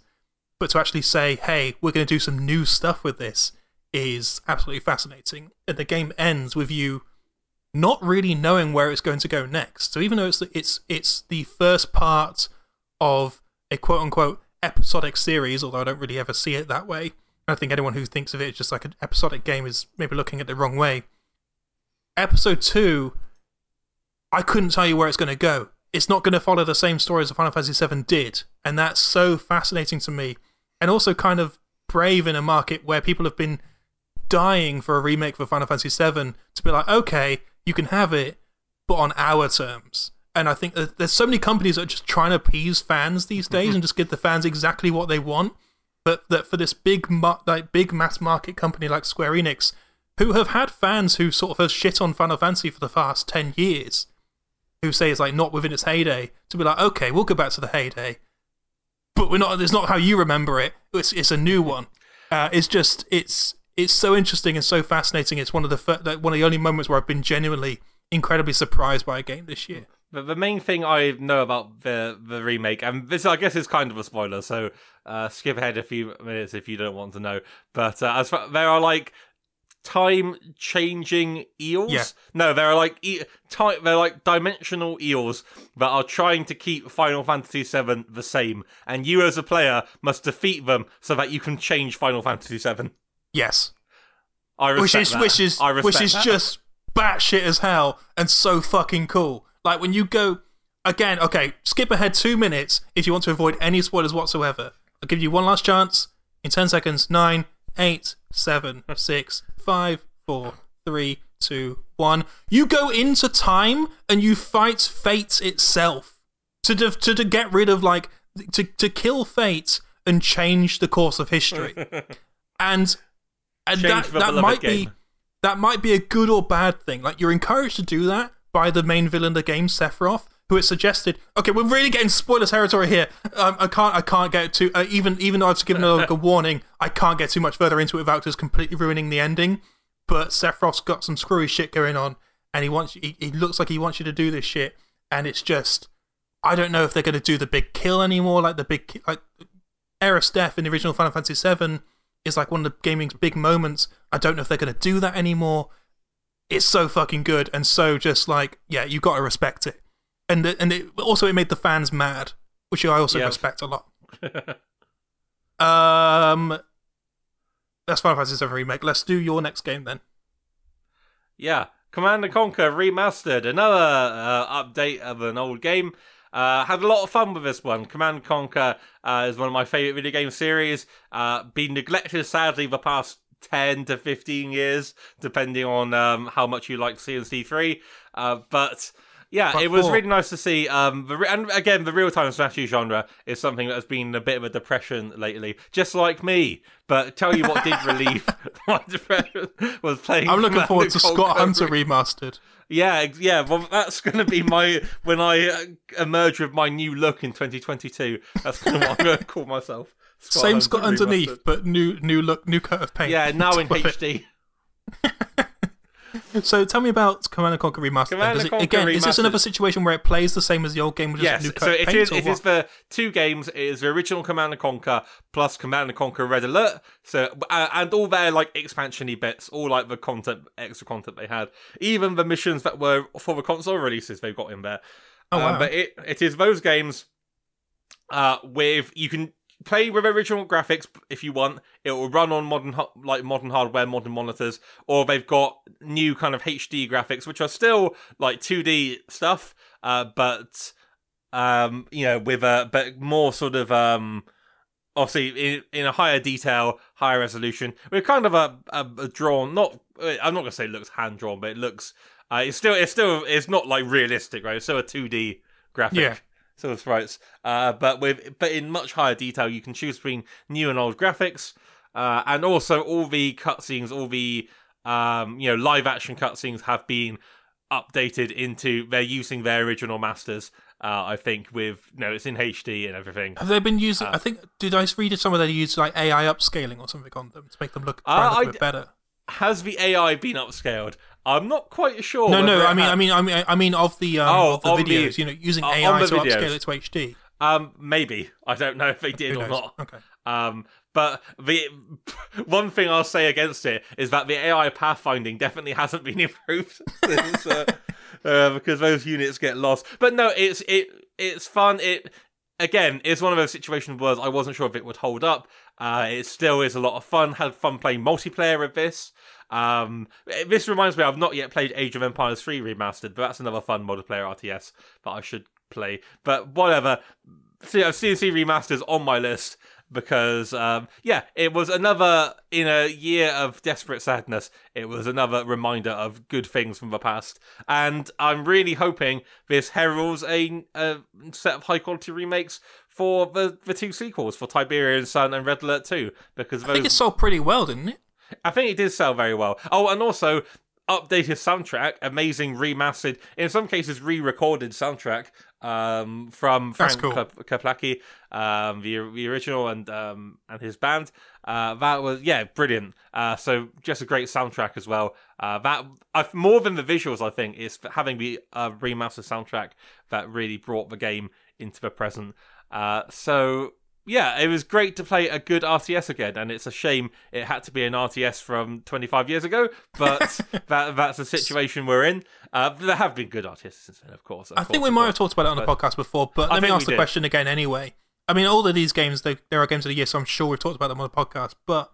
but to actually say, hey, we're going to do some new stuff with this is absolutely fascinating. And the game ends with you not really knowing where it's going to go next. So even though it's the, it's it's the first part of a quote unquote episodic series, although I don't really ever see it that way. I think anyone who thinks of it as just like an episodic game is maybe looking at the wrong way. Episode two, I couldn't tell you where it's going to go. It's not going to follow the same story as Final Fantasy VII did, and that's so fascinating to me, and also kind of brave in a market where people have been dying for a remake for Final Fantasy VII to be like, okay, you can have it, but on our terms. And I think that there's so many companies that are just trying to appease fans these days and just give the fans exactly what they want. But that for this big, like big mass market company like Square Enix, who have had fans who sort of have shit on Final Fantasy for the past ten years, who say it's like not within its heyday, to be like, okay, we'll go back to the heyday, but we're not. It's not how you remember it. It's it's a new one. Uh, it's just it's it's so interesting and so fascinating. It's one of the one of the only moments where I've been genuinely incredibly surprised by a game this year. But the main thing I know about the the remake, and this I guess is kind of a spoiler, so uh, skip ahead a few minutes if you don't want to know. But uh, as far, there are like time changing eels. Yeah. No, there are like e- ti- they're like dimensional eels that are trying to keep Final Fantasy VII the same, and you as a player must defeat them so that you can change Final Fantasy VII. Yes, I which is that. which is which is that. just batshit as hell and so fucking cool. Like when you go again, okay, skip ahead two minutes if you want to avoid any spoilers whatsoever. I'll give you one last chance in ten seconds. Nine, eight, seven, six, five, four, three, two, one. You go into time and you fight fate itself to to, to get rid of like to to kill fate and change the course of history. and and that that might be that might be a good or bad thing. Like you're encouraged to do that by the main villain of the game, Sephiroth, who has suggested. Okay, we're really getting spoiler territory here. Um, I can't I can't get too uh, even even though I've given a, like a warning. I can't get too much further into it without just completely ruining the ending. But Sephiroth's got some screwy shit going on, and he wants he, he looks like he wants you to do this shit, and it's just I don't know if they're going to do the big kill anymore, like the big like Aerith's death in the original Final Fantasy VII is like one of the gaming's big moments. I don't know if they're going to do that anymore. It's so fucking good and so just like yeah, you got to respect it. And the, and it, also it made the fans mad, which I also Yep. respect a lot. um, that's Final Fantasy VII remake. Let's do your next game then. Yeah, Command and Conquer remastered, another uh, update of an old game. Uh, had a lot of fun with this one. Command and Conquer uh, is one of my favorite video game series. Uh, been neglected sadly the past ten to fifteen years, depending on um, how much you like CNC three. Uh, but Yeah, But it was for- really nice to see. Um, the re- and again, the real-time strategy genre is something that has been a bit of a depression lately, just like me. But tell you what did relieve my depression was playing. I'm looking forward to Scott Hunter Re- remastered. Yeah, yeah. Well, that's going to be my when I uh, emerge with my new look in 2022. That's what I'm going to call myself. Scott Same Hunter Scott underneath, Remastered. but new new look, new coat of paint. Yeah, now in Top of it. HD. So tell me about Command and Conquer Remastered. Command Does and it- Conquer again, is this another situation where it plays the same as the old game with just Yes, new coat so it is. It is what? for two games. It is the original Command and Conquer plus Command and Conquer Red Alert. So uh, and all their like expansiony bits, all like the content, extra content they had, even the missions that were for the console releases, they've got in there. Oh, Uh, wow. but it it is those games uh, with you can play with original graphics if you want. It will run on modern like modern hardware, modern monitors, or they've got new kind of HD graphics, which are still like 2D stuff, uh, but um, you know, with a but more sort of um. Obviously, in, in a higher detail, higher resolution, We're kind of a, a, a drawn. Not, I'm not gonna say it looks hand drawn, but it looks. Uh, it's still, it's still, it's not like realistic, right? It's still a 2D graphic. Yeah. So it's sprites, uh, but with but in much higher detail, you can choose between new and old graphics, uh, and also all the cutscenes, all the um, you know live action cutscenes have been updated into they're using their original masters. Uh, I think with no, it's in HD and everything. Have they been using? Uh, I think did I read somewhere they use like AI upscaling or something on them to make them look, Uh, look a I- bit better? Has the AI been upscaled? I'm not quite sure. No, no. I mean, ha- I mean, I mean, I mean, of the um, Oh, of the on the- videos, you know, using uh, AI to videos. upscale it to HD. um, maybe I don't know if they did or not. Okay. Um, but the one thing I'll say against it is that the AI pathfinding definitely hasn't been improved since, uh, uh, because those units get lost. But no, it's it it's fun. It again, it's one of those situations where I wasn't sure if it would hold up. Uh, it still is a lot of fun. Had fun playing multiplayer with this. Um, this reminds me, I've not yet played Age of Empires 3 remastered, but that's another fun multiplayer RTS that I should play. But whatever, yeah, CNC remasters on my list because um, yeah, it was another in a year of desperate sadness. It was another reminder of good things from the past, and I'm really hoping this heralds a, a set of high quality remakes for the the two sequels for Tiberian Sun and Red Alert 2 because I those think it sold pretty well, didn't it? I think it did sell very well. Oh, and also updated soundtrack, amazing remastered, in some cases re-recorded soundtrack um, from Frank cool. Klepacki, um, the the original and um, and his band. Uh, that was yeah, brilliant. Uh, so just a great soundtrack as well. Uh, that i more than the visuals, I think, is having the uh, remastered soundtrack that really brought the game into the present. Uh, so yeah, it was great to play a good RTS again, and it's a shame it had to be an RTS from 25 years ago, but that that's the situation we're in. Uh, there have been good RTS since then, of course. of I think we might course. have talked about it on the But- podcast before, but I let me ask the did. question again anyway. I mean, all of these games, they, there are games of the year, so I'm sure we've talked about them on the podcast. But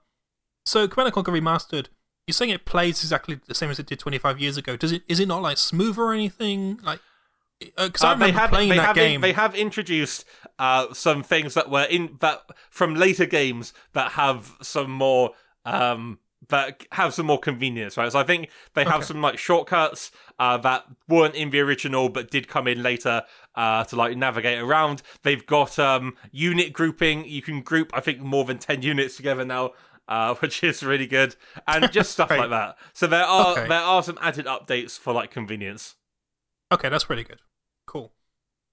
so, Command and Conquer Remastered, you're saying it plays exactly the same as it did 25 years ago. Does it? Is it not like smooth or anything? Like, because I Uh, they remember have playing they that have game. they have introduced uh, some things that were in that from later games that have some more um that have some more convenience, right? So I think they have Okay. some like shortcuts uh, that weren't in the original but did come in later uh, to like navigate around. They've got um unit grouping. You can group I think more than ten units together now. Uh, which is really good, and just stuff Right. like that. So there are Okay. there are some added updates for like convenience. Okay, that's pretty good. Cool.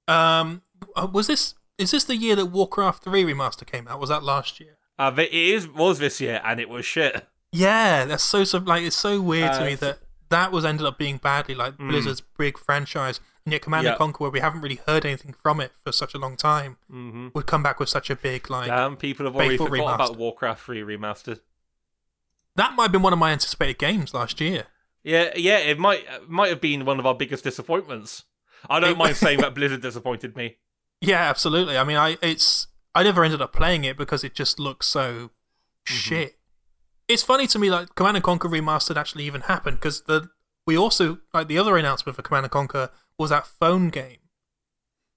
Um, uh, was this is this the year that Warcraft 3 remaster came out? Was that last year? Uh, it is was this year, and it was shit. Yeah, that's so so like it's so weird to Uh, me that that was ended up being badly like Mm. Blizzard's big franchise, and yet Command Yeah. and Conquer, where we haven't really heard anything from it for such a long time, hmm would come back with such a big like Damn, people have already faithful forgot about. Warcraft 3 remastered. that might have been one of my anticipated games last year. Yeah, yeah, it might might have been one of our biggest disappointments. I don't mind saying that Blizzard disappointed me. Yeah, absolutely. I mean, I it's I never ended up playing it because it just looks so Mm-hmm. shit. It's funny to me like Command and Conquer remastered actually even happened because the we also like the other announcement for Command and Conquer was that phone game.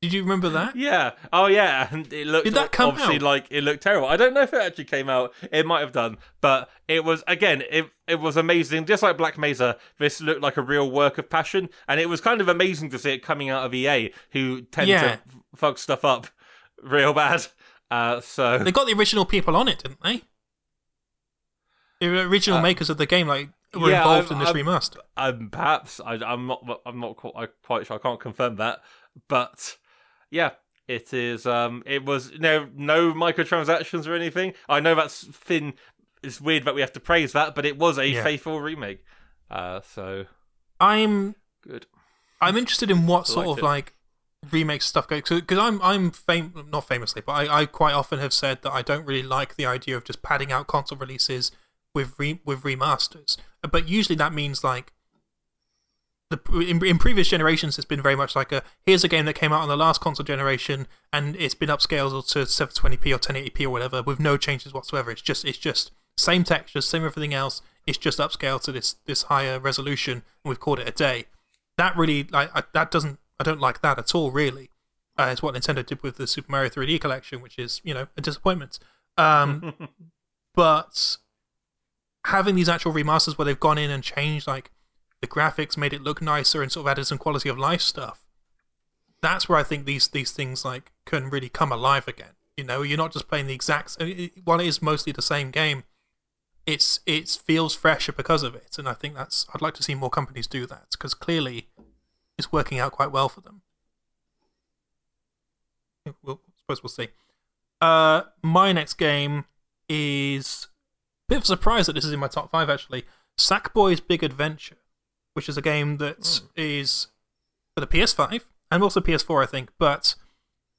Did you remember that? Yeah. Oh, yeah. And it looked Did that come obviously out? like it looked terrible. I don't know if it actually came out. It might have done, but it was again. It it was amazing. Just like Black Mesa, this looked like a real work of passion, and it was kind of amazing to see it coming out of EA, who tend Yeah. to fuck stuff up real bad. Uh, so They got the original people on it, didn't they? The original Uh, makers of the game, like, were yeah, involved I'm- in this I'm- remaster. um, perhaps I, I'm not. I'm not qu- I'm quite sure. I can't confirm that, but yeah, it is. Um, it was no no microtransactions or anything. I know that's thin. It's weird that we have to praise that, but it was a Yeah. faithful remake. Uh, so I'm good. I'm interested in what sort of it. like remake stuff goes because I'm I'm fam- not famously, but I, I quite often have said that I don't really like the idea of just padding out console releases with re- with remasters. But usually that means like the in, in previous generations it's been very much like a here's a game that came out on the last console generation and it's been upscaled to 720p or 1080p or whatever with no changes whatsoever. It's just it's just same textures, same everything else. It's just upscaled to this this higher resolution, and we've called it a day that really like I, that doesn't I don't like that at all. Really, uh, it's what Nintendo did with the Super Mario 3D collection, which is you know a disappointment. Um, but having these actual remasters where they've gone in and changed like the graphics, made it look nicer, and sort of added some quality of life stuff. That's where I think these these things like can really come alive again. You know, you're not just playing the exact. I While it is mostly the same game, it's it feels fresher because of it, and I think that's. I'd like to see more companies do that because clearly, it's working out quite well for them. We'll, suppose we'll see. Uh, my next game is a bit of a surprise that this is in my top five actually. Sackboy's Big Adventure, which is a game that hmm. is for the PS5 and also PS4, I think, but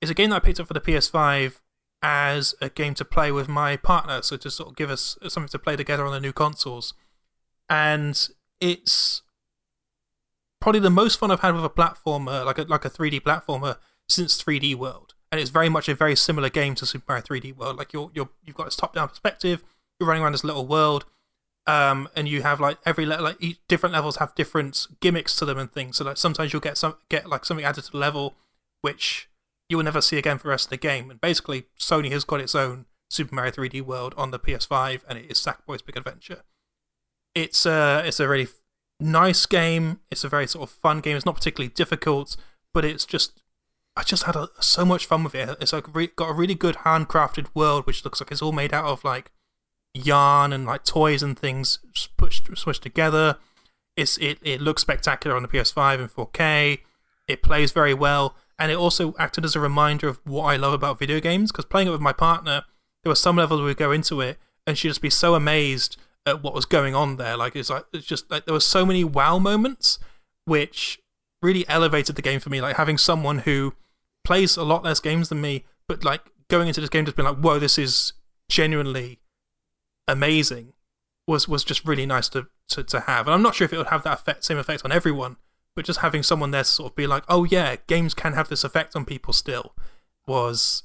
it's a game that I picked up for the PS5 as a game to play with my partner, so to sort of give us something to play together on the new consoles. And it's probably the most fun I've had with a platformer, like a like a 3D platformer, since 3D World. And it's very much a very similar game to Super Mario 3D World. Like you're you're you've got this top-down perspective. You're running around this little world, um, and you have like every le- like each, different levels have different gimmicks to them and things. So like sometimes you'll get some get like something added to the level, which you will never see again for the rest of the game. And basically, Sony has got its own Super Mario 3D World on the PS5, and it is Sackboy's Big Adventure. It's a it's a really nice game. It's a very sort of fun game. It's not particularly difficult, but it's just I just had a, so much fun with it. It's like re- got a really good handcrafted world, which looks like it's all made out of like yarn and like toys and things pushed smushed together. It's it it looks spectacular on the PS5 in 4K. It plays very well, and it also acted as a reminder of what I love about video games. Because playing it with my partner, there were some levels we would go into it, and she'd just be so amazed at what was going on there. Like it's like it's just like there were so many wow moments, which really elevated the game for me. Like having someone who plays a lot less games than me, but like going into this game just being like, whoa, this is genuinely amazing was was just really nice to, to, to have. And I'm not sure if it would have that effect, same effect on everyone, but just having someone there to sort of be like, oh yeah, games can have this effect on people still was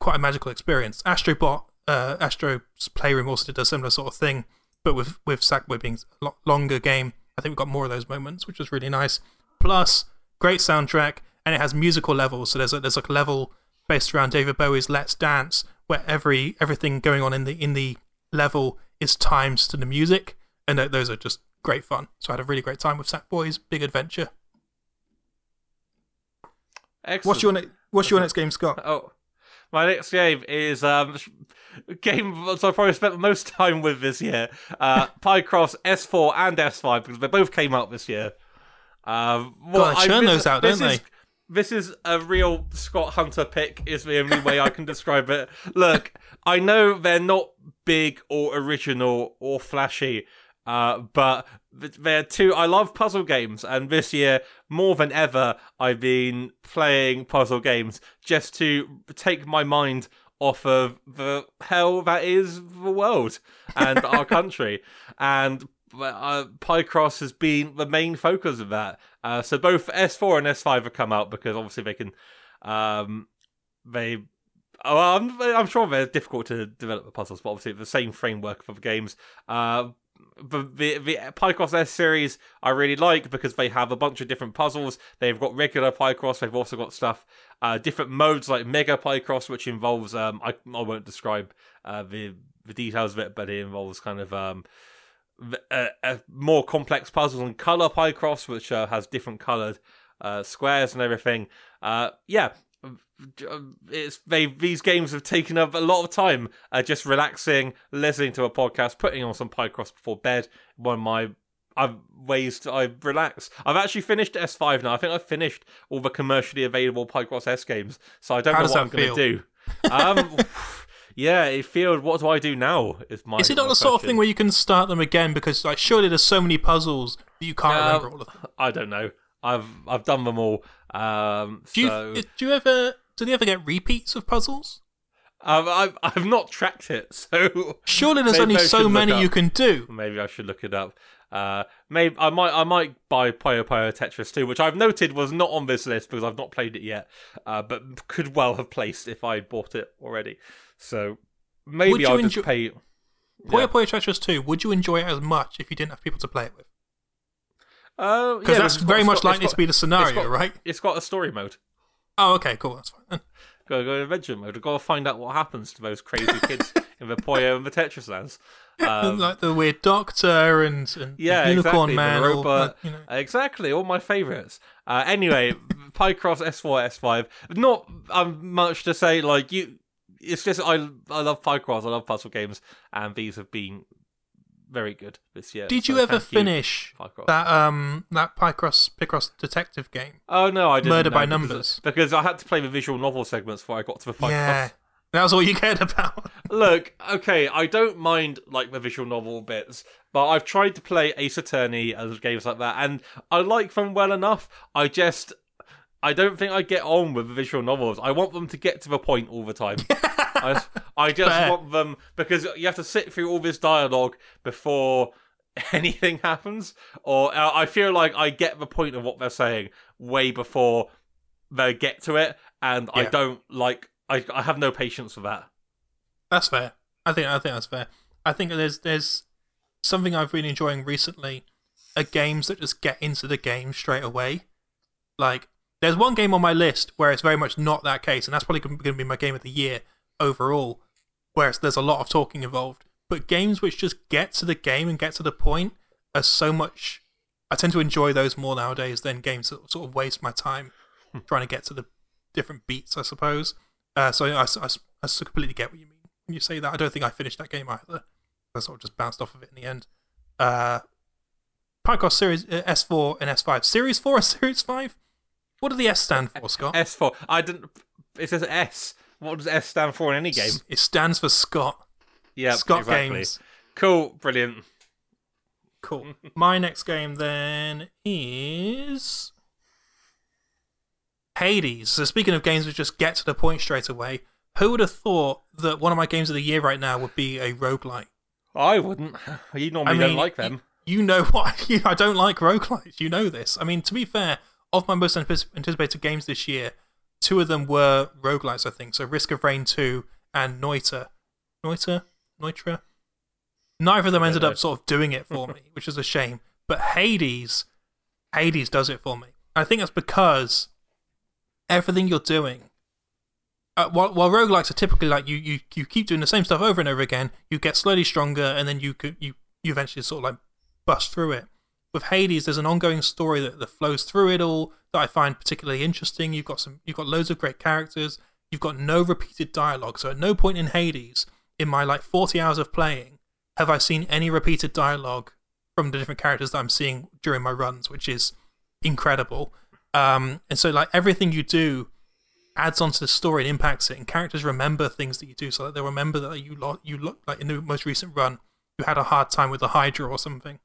quite a magical experience. Astrobot, uh, Astro's Playroom also did a similar sort of thing, but with with Sackboy being a lot longer game, I think we got more of those moments, which was really nice. Plus, great soundtrack, and it has musical levels. So there's a, there's like a level based around David Bowie's "Let's Dance," where every everything going on in the in the level is timed to the music, and those are just great fun. So I had a really great time with Sackboy's Big Adventure. Excellent. What's your ne- What's your next game, Scott? Oh, my next game is um game so I probably spent the most time with this year. Uh, Picross S4 and S5 because they both came out this year. Um, well, God, they churn those out, don't is- This is a real Scott Hunter pick. Is the only way I can describe it. Look, I know they're not big or original or flashy, uh, but they're two. I love puzzle games, and this year more than ever, I've been playing puzzle games just to take my mind off of the hell that is the world and our country. And uh, Picross has been the main focus of that. Uh, so both S4 and S5 have come out because obviously they can, um, they. Oh, I'm, I'm sure they're difficult to develop the puzzles, but obviously the same framework for the games. Uh, the, the the Picross S series I really like because they have a bunch of different puzzles. They've got regular Picross. They've also got stuff, uh, different modes like Mega Picross, which involves um I I won't describe uh, the the details of it, but it involves kind of um a, a more complex puzzles and color Picross, which uh, has different colored uh, squares and everything. Uh, yeah, it's they these games have taken up a lot of time uh, just relaxing listening to a podcast putting on some Picross before bed one of my I've ways to I relax. I've actually finished S5 now. I think I've finished all the commercially available Picross S games. So I don't How know what I'm going to do. Um, yeah, it feels. What do I do now? Is my Is it not the sort of thing where you can start them again because like surely there's so many puzzles that you can't Uh, remember all of them. I don't know. I've I've done them all. Um, Do you so do you ever do they ever get repeats of puzzles? I've, I've I've not tracked it. So Surely there's only so many you can do. Maybe I should look it up. Uh, maybe I might I might buy Puyo Puyo Tetris 2, which I've noted was not on this list because I've not played it yet, uh, but could well have placed if I bought it already. So maybe I'll enjoy- just pay. Puyo Yeah. Puyo Tetris 2, would you enjoy it as much if you didn't have people to play it with? Uh, Because yeah, that's it's got- very much got- likely it's to be the scenario, got- right? It's got a story mode. Oh, okay, cool, that's fine. then. Go go adventure mode. I've got to find out what happens to those crazy kids in the Puyo and the Tetris lands. Um, like the weird doctor and, and Yeah, unicorn exactly, man, all, robot. like, you know. Exactly, all my favourites. Uh, anyway, Picross S4, S5. Not um, much to say. Like you, it's just I I love Picross. I love puzzle games, and these have been very good this year. Did so you ever thank you, finish that um that Picross Picross detective game? Oh no, I didn't. Murder by because- Numbers? Because I had to play the visual novel segments before I got to the Picross. Yeah, that was all you cared about. Look, okay, I don't mind like the visual novel bits, but I've tried to play Ace Attorney and games like that, and I like them well enough. I just, I don't think I get on with visual novels. I want them to get to the point all the time. I, I just want them because you have to sit through all this dialogue before anything happens, or uh, I feel like I get the point of what they're saying way before they get to it, and I don't like. I, I have no patience for that. That's fair. I think I think that's fair. I think there's there's something I've been enjoying recently are games that just get into the game straight away. Like there's one game on my list where it's very much not that case, and that's probably going to be my game of the year overall, where it's, there's a lot of talking involved. But games which just get to the game and get to the point are so much. I tend to enjoy those more nowadays than games that sort of waste my time trying to get to the different beats, I suppose. Uh, so I, I, I completely get what you mean when you say that. I don't think I finished that game either. I sort of just bounced off of it in the end. Uh, Picross Series uh, S4 and S5. Series 4 and Series 5? What do the S stand for, Scott? S for I didn't. It says S. What does S stand for in any game? It stands for Scott. Yeah, Scott exactly. Games. Cool, brilliant. Cool. My next game then is Hades. So speaking of games which just get to the point straight away, who would have thought that one of my games of the year right now would be a roguelike? I wouldn't. You normally I mean, don't like them. You know what? I don't like roguelikes. You know this. I mean, to be fair, of my most anticipated games this year, two of them were roguelikes, I think. So Risk of Rain 2 and Noita. Noita? Noitra? Neither of them ended up sort of doing it for me, which is a shame. But Hades, Hades does it for me. I think that's because everything you're doing uh, while, while roguelikes are typically like you, you, you keep doing the same stuff over and over again, you get slowly stronger, and then you could you you eventually sort of like bust through it. With Hades, there's an ongoing story that, that flows through it all that I find particularly interesting. You've got some you've got loads of great characters. You've got no repeated dialogue, so at no point in Hades, in my like 40 hours of playing, have I seen any repeated dialogue from the different characters that I'm seeing during my runs, which is incredible. Um, and so like everything you do adds onto the story and impacts it, and characters remember things that you do, so that they'll remember that you lo- you look like in the most recent run you had a hard time with the Hydra or something.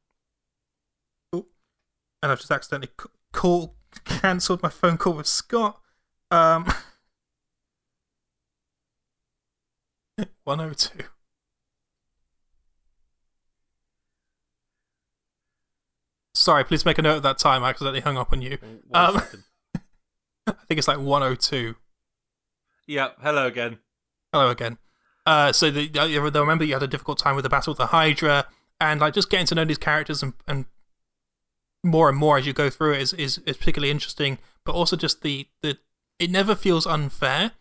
And I've just accidentally call cancelled my phone call with Scott. Um, one oh two. Sorry, please make a note of that time. I accidentally hung up on you. Um. I think it's like 102. Yeah, hello again. Hello again. Uh, so the, uh, they'll remember you had a difficult time with the battle with the Hydra, and like just getting to know these characters and, and more and more as you go through it is, is, is particularly interesting. But also just the the it never feels unfair.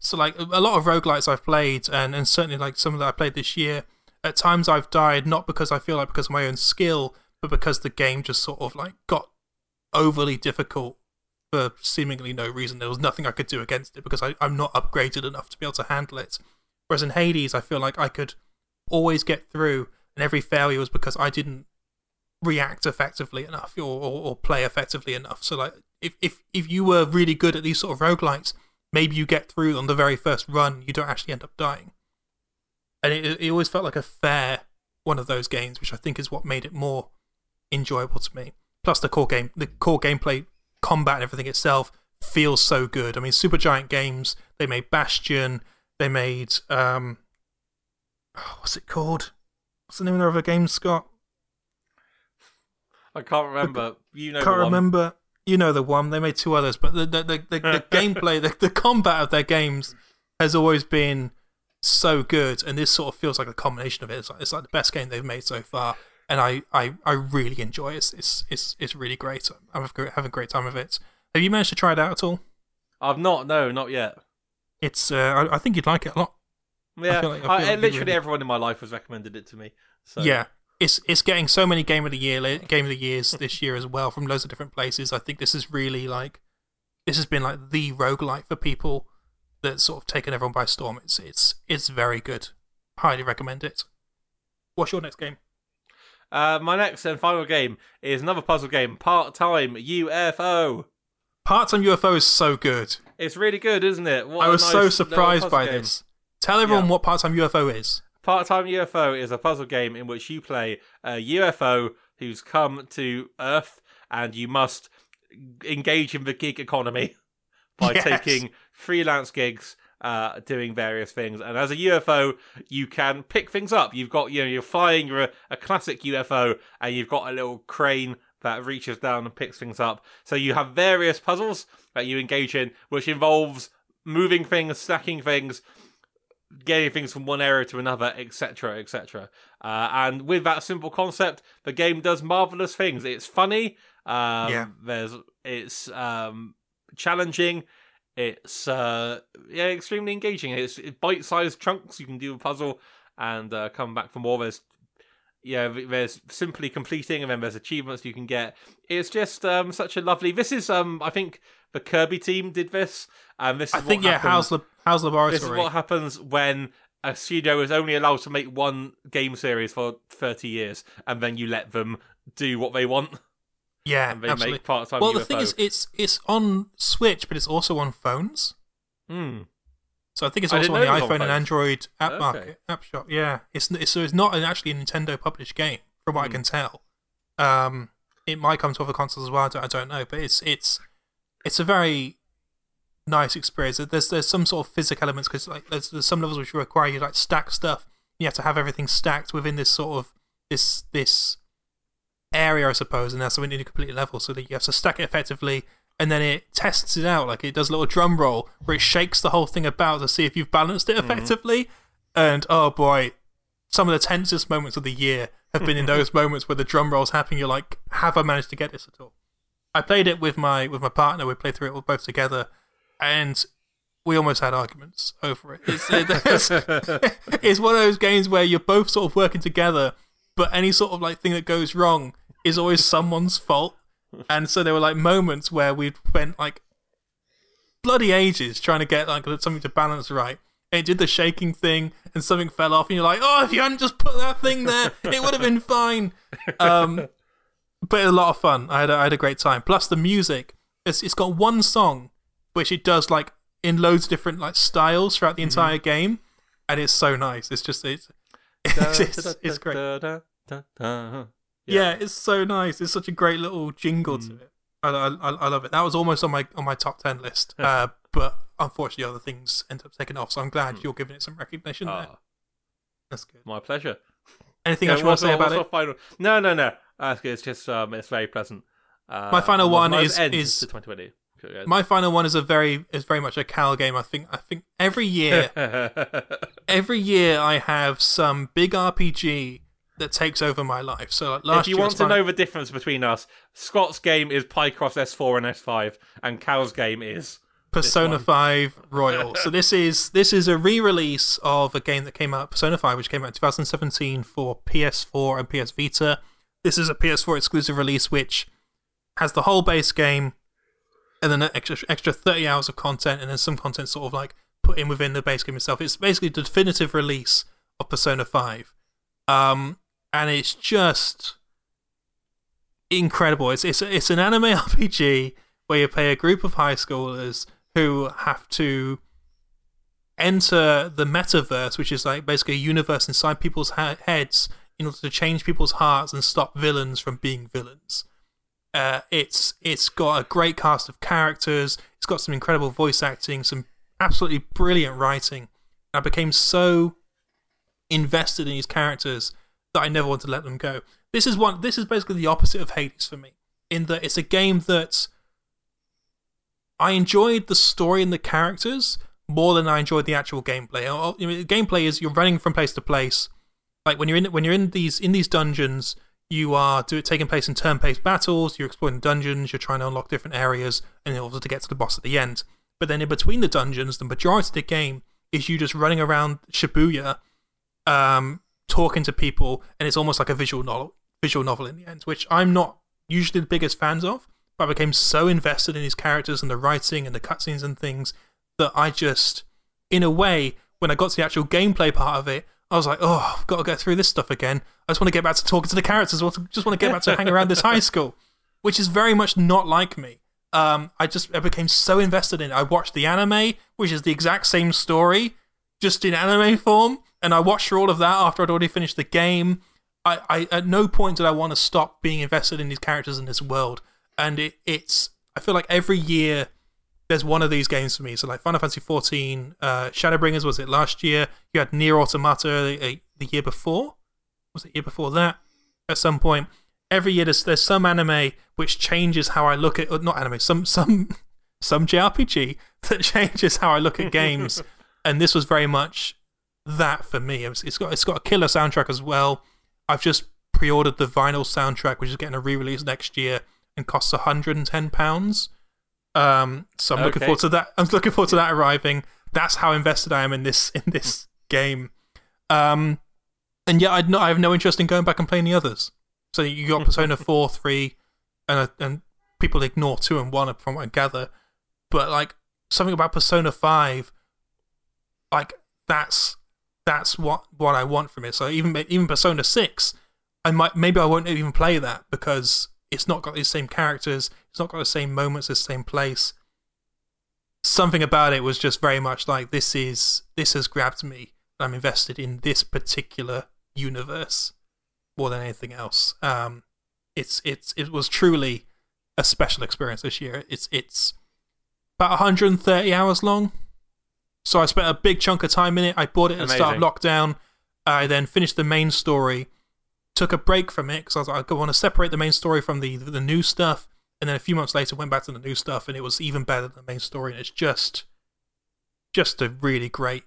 So like a lot of roguelites I've played, and, and certainly like some that I played this year, at times I've died not because I feel like because of my own skill, but because the game just sort of like got overly difficult for seemingly no reason. There was nothing I could do against it because I, I'm not upgraded enough to be able to handle it. Whereas in Hades, I feel like I could always get through, and every failure was because I didn't react effectively enough or, or, or play effectively enough. So like if, if if you were really good at these sort of roguelites, maybe you get through on the very first run, you don't actually end up dying. And it, it always felt like a fair one of those games, which I think is what made it more enjoyable to me. Plus the core game, the core gameplay, combat, and everything itself feels so good. I mean, Supergiant Games, they made Bastion, they made um, oh, what's it called? What's the name of their other game, Scott? I can't remember. You know, Can't the one. remember. You know the one. They made two others, but the the the, the, the gameplay, the, the combat of their games has always been so good, and this sort of feels like a combination of it. It's like, it's like the best game they've made so far, and I, I, I really enjoy it. It's, it's it's it's really great. I'm having a great time with it. Have you managed to try it out at all? I've not. No, not yet. It's uh, I, I think you'd like it a lot. Yeah, feel like- I I- like literally really- everyone in my life has recommended it to me. So Yeah, it's it's getting so many game of the year game of the years this year as well from loads of different places. I think this is really like this has been like the roguelite for people that's sort of taken everyone by storm. It's it's it's very good. Highly recommend it. What's your next game? Uh, my next and final game is another puzzle game, Part Time UFO. Part Time UFO is so good. It's really good, isn't it? What I was nice so surprised by game. this. Tell everyone Yeah. what Part Time UFO is. Part Time UFO is a puzzle game in which you play a UFO who's come to Earth, and you must engage in the gig economy by Yes. taking freelance gigs, uh, doing various things. And as a UFO, you can pick things up. You've got, you know, you're flying you're a, a classic UFO, and you've got a little crane that reaches down and picks things up. So you have various puzzles that you engage in, which involves moving things, stacking things, getting things from one area to another, etc., etc. Uh, and with that simple concept, the game does marvelous things. It's funny. Um, Yeah. There's it's um, challenging. It's uh, yeah, extremely engaging. It's bite-sized chunks. You can do a puzzle and uh, come back for more. There's yeah, there's simply completing, and then there's achievements you can get. It's just um, such a lovely. This is um, I think the Kirby team did this, and this is I think yeah, House, HAL Laboratory. this is what happens when a studio is only allowed to make one game series for 30 years and then you let them do what they want yeah, and they absolutely. make part-time well, UFO. the thing is, it's it's on Switch, but it's also on phones. Hmm. So I think it's also on the was on iPhone and. Android app Okay. market app shop. Yeah, it's it's so it's not an, actually a Nintendo published game, from what I Hmm. can tell. Um, it might come to other consoles as well. I don't, I don't know, but it's it's it's a very nice experience. There's there's some sort of physical elements because like there's, there's some levels which require you to, like stack stuff. You have to have everything stacked within this sort of this this area, I suppose, and that's something you complete level. So that you have to stack it effectively, and then it tests it out. Like it does a little drum roll where it shakes the whole thing about to see if you've balanced it mm. effectively. And oh boy, some of the tensest moments of the year have been in those moments where the drum roll's happening. You're like, have I managed to get this at all? I played it with my with my partner. We played through it all both together, and we almost had arguments over it. It's, it's, it's one of those games where you're both sort of working together, but any sort of like thing that goes wrong is always someone's fault. And so there were like moments where we'd spent like bloody ages trying to get like something to balance right. And it did the shaking thing, and something fell off, and you're like, "Oh, if you hadn't just put that thing there, it would have been fine." Um, but a lot of fun. I had a, I had a great time. Plus the music, it's it's got one song which it does like in loads of different like styles throughout the entire game, and it's so nice. It's just it's it's, it's, it's great. Yeah. Yeah. it's so nice. It's such a great little jingle to it. I, I, I love it. That was almost on my on my top ten list, uh, but unfortunately other things end up taking off. So I'm glad you're giving it some recognition there. Ah, That's good. my pleasure. Anything Yeah, else you want to say about it? Final... No, no, no. Good. It's just um, it's very pleasant. Uh, My final one my is- is- to 2020. My final one is a very is very much a Cal game. I think I think every year every year I have some big RPG that takes over my life. So like, last if you want to know the difference between us, Scott's game is Picross S4 and S5, and Cal's game is Persona 5 Royal. so this is this is a re-release of a game that came out Persona 5 which came out in 2017 for PS4 and PS Vita. This is a PS4 exclusive release which has the whole base game and then an extra extra 30 hours of content and then some content sort of like put in within the base game itself. It's basically the definitive release of Persona 5. Um and it's just incredible. It's it's it's an anime RPG where you play a group of high schoolers who have to enter the metaverse, which is like basically a universe inside people's heads, in order to change people's hearts and stop villains from being villains. Uh, it's it's got a great cast of characters. It's got some incredible voice acting, some absolutely brilliant writing. I became so invested in these characters that I never want to let them go. This is one. This is basically the opposite of Hades for me, in that it's a game that I enjoyed the story and the characters more than I enjoyed the actual gameplay. Uh, you know, the gameplay is you're running from place to place. Like when you're in when you're in these in these dungeons, you are do, taking place in turn-based battles. You're exploring dungeons. You're trying to unlock different areas in order to get to the boss at the end. But then in between the dungeons, the majority of the game is you just running around Shibuya, um, talking to people, and it's almost like a visual novel. Visual novel in the end, which I'm not usually the biggest fans of. But I became so invested in these characters and the writing and the cutscenes and things that I just, in a way, when I got to the actual gameplay part of it, I was like, oh, I've got to go through this stuff again. I just want to get back to talking to the characters. I just want to get back to hang around this high school, which is very much not like me. Um, I just I became so invested in it. I watched the anime, which is the exact same story, just in anime form, and I watched through all of that after I'd already finished the game. I, I at no point did I want to stop being invested in these characters in this world, and it, it's I feel like every year there's one of these games for me. So like Final Fantasy 14, uh, Shadowbringers was it last year? You had Nier Automata the, the year before. Was it year before that? At some point, every year there's there's some anime which changes how I look at or not anime some some some JRPG that changes how I look at games, and this was very much that for me. It's, it's got it's got a killer soundtrack as well. I've just pre-ordered the vinyl soundtrack, which is getting a re-release next year and costs 110 pounds. Um, so I'm looking forward to that. I'm looking forward to that arriving. That's how invested I am in this in this game. Um, and yeah, I'd no, I have no interest in going back and playing the others. So you got Persona four, three, and and people ignore two and one from what I gather. But like something about Persona five, like that's that's what what I want from it. So even even Persona six, I might maybe I won't even play that because it's not got these same characters. It's not got the same moments, the same place. Something about it was just very much like this is this has grabbed me. I'm invested in this particular universe more than anything else. Um, it's it's it was truly a special experience this year. It's it's about 130 hours long. So I spent a big chunk of time in it. I bought it at the start of lockdown. I then finished the main story, took a break from it because I was like, I want to separate the main story from the the new stuff. And then a few months later, went back to the new stuff, and it was even better than the main story. And it's just, just a really great,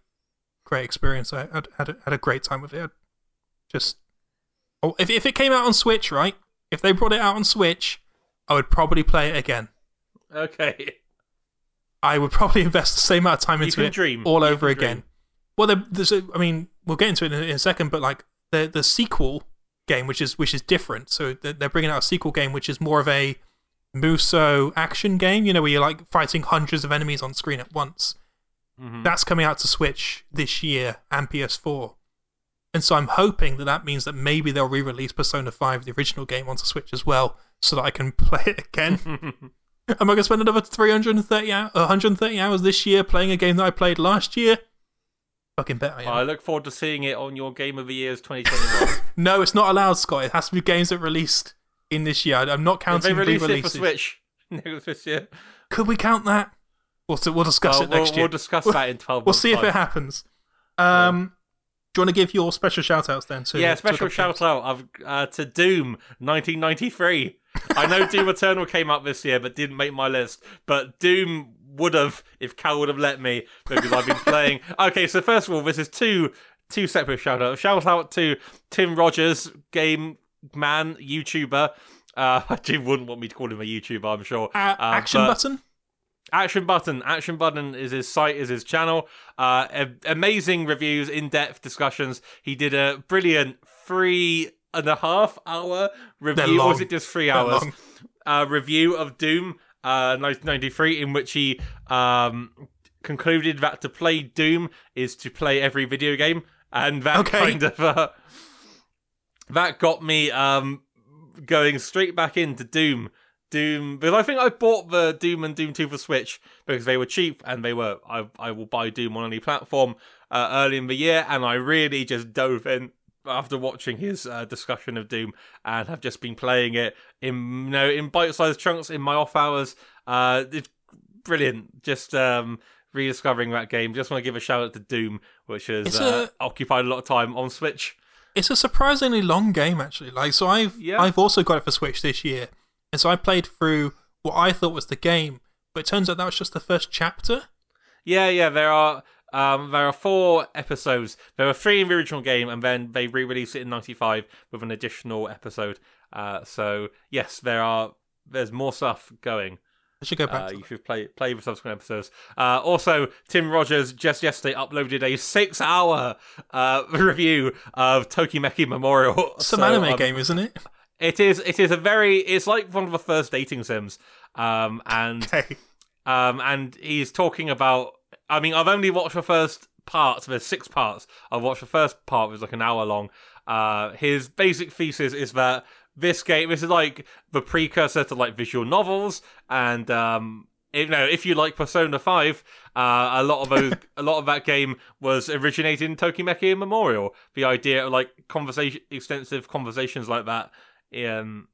great experience. I had had a, had a great time with it. Just, oh, if if it came out on Switch, right? If they brought it out on Switch, I would probably play it again. Okay. I would probably invest the same amount of time into it dream. all You over again. dream. Well, there, there's a, I mean, we'll get into it in, in a second, but like the the sequel game, which is which is different. So they're bringing out a sequel game, which is more of a Musou action game. You know, where you're like fighting hundreds of enemies on screen at once. Mhm. That's coming out to Switch this year and PS4. And so I'm hoping that that means that maybe they'll re-release Persona 5, the original game, onto Switch as well, so that I can play it again. Am I going to spend another 330 hours, 130 hours this year playing a game that I played last year? Fucking bet I am. I look forward to seeing it on your Game of the Year's 2021. no, it's not allowed, Scott. It has to be games that released in this year. I'm not they counting release it for re-releases. Switch this year, Could we count that? We'll, we'll discuss well, it we'll, next year. we'll discuss that in 12 We'll see if it happens. Um, Do you want to give your special shout outs then? To, yeah, special the- shout out of, uh, to Doom 1993. I know Doom Eternal came up this year, but didn't make my list. But Doom would have if Cal would have let me because I've been playing. Okay, so first of all, this is two two separate shout outs. Shout out to Tim Rogers, game man, YouTuber. Uh, Jim wouldn't want me to call him a YouTuber, I'm sure. Uh, action but- button. Action Button. Action Button is his site, is his channel. Uh, amazing reviews, in depth discussions. He did a brilliant three and a half hour review. Or was it just 3 hours? Uh, review of Doom uh, 1993, in which he um, concluded that to play Doom is to play every video game. And that Okay. kind of. Uh, that got me um, going straight back into Doom. Doom because I think I bought the Doom and Doom 2 for Switch because they were cheap and they were I I will buy Doom on any platform uh, early in the year and I really just dove in after watching his uh, discussion of Doom and have just been playing it in you know in bite-sized chunks in my off hours. Uh, it's brilliant. Just um, rediscovering that game. Just want to give a shout out to Doom, which has uh, a- occupied a lot of time on Switch. It's a surprisingly long game, actually. Like, so I've Yeah. I've also got it for Switch this year, and so I played through what I thought was the game, but it turns out that was just the first chapter. Yeah, yeah. There are um, there are four episodes. There are three in the original game, and then they re-released it in '95 with an additional episode. Uh, so yes, there are. There's more stuff going. I should go back. Uh, to you should play play the subsequent episodes. Uh, also, Tim Rogers just yesterday uploaded a six-hour uh, review of Tokimeki Memorial. It's some So, anime um, game, isn't it? It is. It is a very. It's like one of the first dating sims. Um, and Okay. um, and he's talking about. I mean, I've only watched the first part. So There's six parts. I've watched the first part, which is like an hour long. Uh, his basic thesis is that this game, this is like the precursor to like visual novels, and um, you know, if you like Persona Five, uh, a lot of those, a lot of that game was originated in Tokimeki Memorial. The idea of like conversation, extensive conversations like that, um,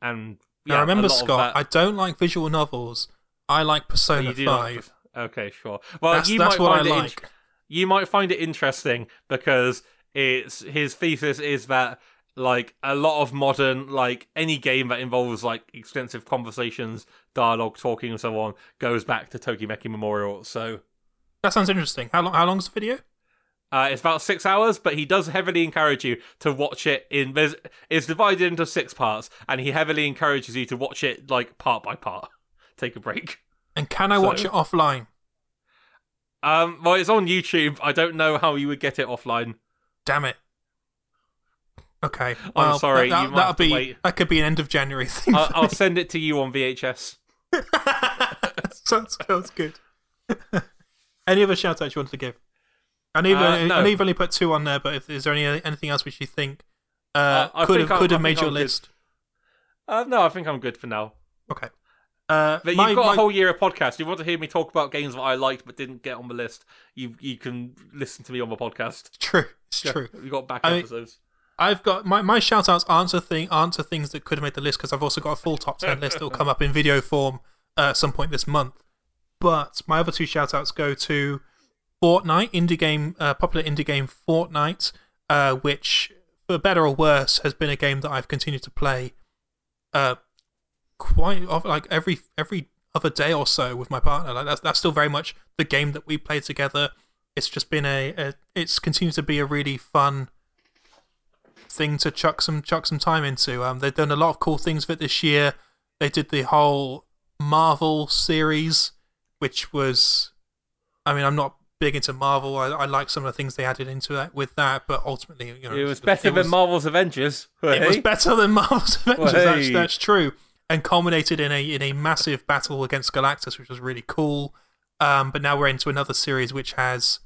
and Now remember, a lot of Scott, that- I don't like visual novels. I like Persona you do not- Five. Okay, sure. Well, that's you that's might what I find it in- like. you might find it interesting because it's his thesis is that like a lot of modern like any game that involves like extensive conversations, dialogue, talking, and so on goes back to Tokimeki Memorial. So That sounds interesting. How long? How long's the video? uh, it's about six hours, but he does heavily encourage you to watch it in. There's it's divided into six parts, and he heavily encourages you to watch it like part by part. Take a break. And can I watch it offline? Um, well, it's on YouTube. I don't know how you would get it offline. Damn it. Okay. I'm sorry, That, you might that'll be wait. that could be an end of January thing. I'll, I'll send it to you on VHS. sounds, sounds good. Any other shout outs you want to give? I know, you've, Uh, only- no. I know you've only put two on there, but if, is there any anything else which you think uh, Uh, could have could have made your I'm list? Uh, no, I think I'm good for now. Okay. Uh, But you've my- got my- a whole year of podcast. You want to hear me talk about games that I liked but didn't get on the list? You you can listen to me on the podcast. True, it's Yeah, true. We got back I mean- episodes. I've got my, my shout outs answer thing answer things that could have made the list because I've also got a full top 10 list that will come up in video form uh, at some point this month. But my other two shout outs go to Fortnite, indie game, uh, popular indie game Fortnite, uh, which, for better or worse, has been a game that I've continued to play uh, quite often, like every every other day or so with my partner. Like that's that's still very much the game that we play together. It's just been a, a it's continued to be a really fun thing to chuck some chuck some time into. Um, they've done a lot of cool things with it this year. They did the whole Marvel series, which was, I mean, I'm not big into Marvel. I, I like some of the things they added into that with that, but ultimately, you know, It was better was- than Marvel's Avengers. it was better than Marvel's Avengers. That's, Hey. that's true, and culminated in a in a massive battle against Galactus, which was really cool. Um, but now we're into another series which has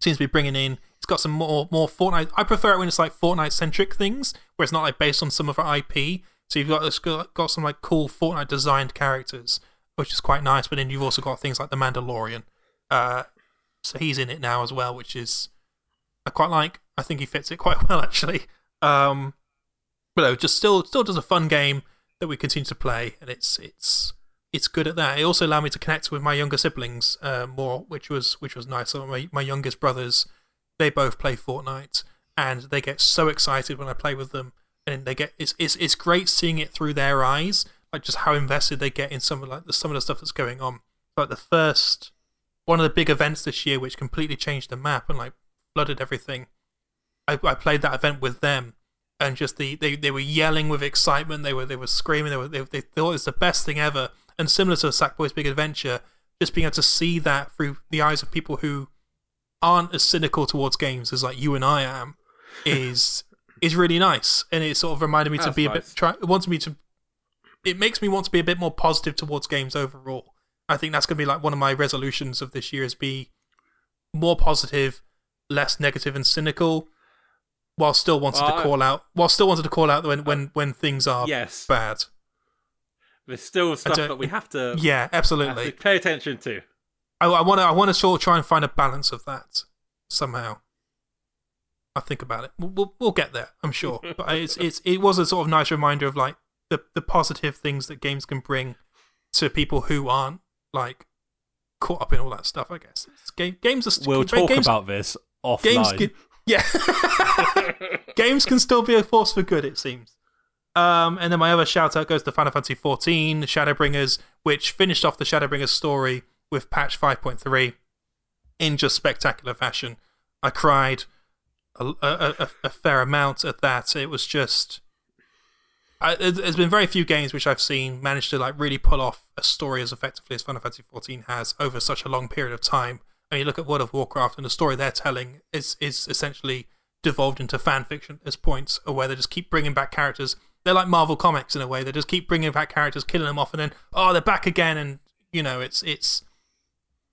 seems to be bringing in. Got some more more Fortnite. I prefer it when it's like Fortnite centric things, where it's not like based on some of our IP. So you've got got, got some like cool Fortnite designed characters, which is quite nice. But then you've also got things like the Mandalorian. Uh, so he's in it now as well, which is I quite like. I think he fits it quite well actually. Um, but no, just still still does a fun game that we continue to play, and it's it's it's good at that. It also allowed me to connect with my younger siblings uh, more, which was which was nice. So my my youngest brothers, they both play Fortnite, and they get so excited when I play with them, and they get it's it's it's great seeing it through their eyes, like just how invested they get in some of like the, some of the stuff that's going on. Like the first one of the big events this year, which completely changed the map and like flooded everything. I, I played that event with them, and just the they, they were yelling with excitement. They were they were screaming. They were they, they thought it was the best thing ever. And similar to Sackboy's Big Adventure, just being able to see that through the eyes of people who aren't as cynical towards games as like you and I am is is really nice. And it sort of reminded me to That's be a bit. Try, it wants me to. It makes me want to be a bit more positive towards games overall. I think that's going to be like one of my resolutions of this year is be more positive, less negative and cynical, while still wanting Well, to call out, while still wanting to call out when when when things are Yes, bad. there's still stuff that we have to, Yeah, absolutely. to pay attention to. I, I want to. I want to sort of try and find a balance of that somehow. I think about it. We'll, we'll, we'll get there, I'm sure. But it's it's it was a sort of nice reminder of like the the positive things that games can bring to people who aren't like caught up in all that stuff. I guess it's game, games are. We'll games, talk about this offline. games. Can, yeah, games can still be a force for good. It seems. Um, and then my other shout out goes to Final Fantasy XIV, Shadowbringers, which finished off the Shadowbringers story with patch 5.3 in just spectacular fashion. I cried a, a, a, fair amount at that. It was just. I, there- there's been very few games which I've seen manage to like really pull off a story as effectively as Final Fantasy XIV has over such a long period of time. I mean, you look at World of Warcraft, and the story they're telling is is essentially devolved into fan fiction at points, or where they just keep bringing back characters. They're like Marvel comics in a way. They just keep bringing back characters, killing them off, and then oh, they're back again, and you know, it's it's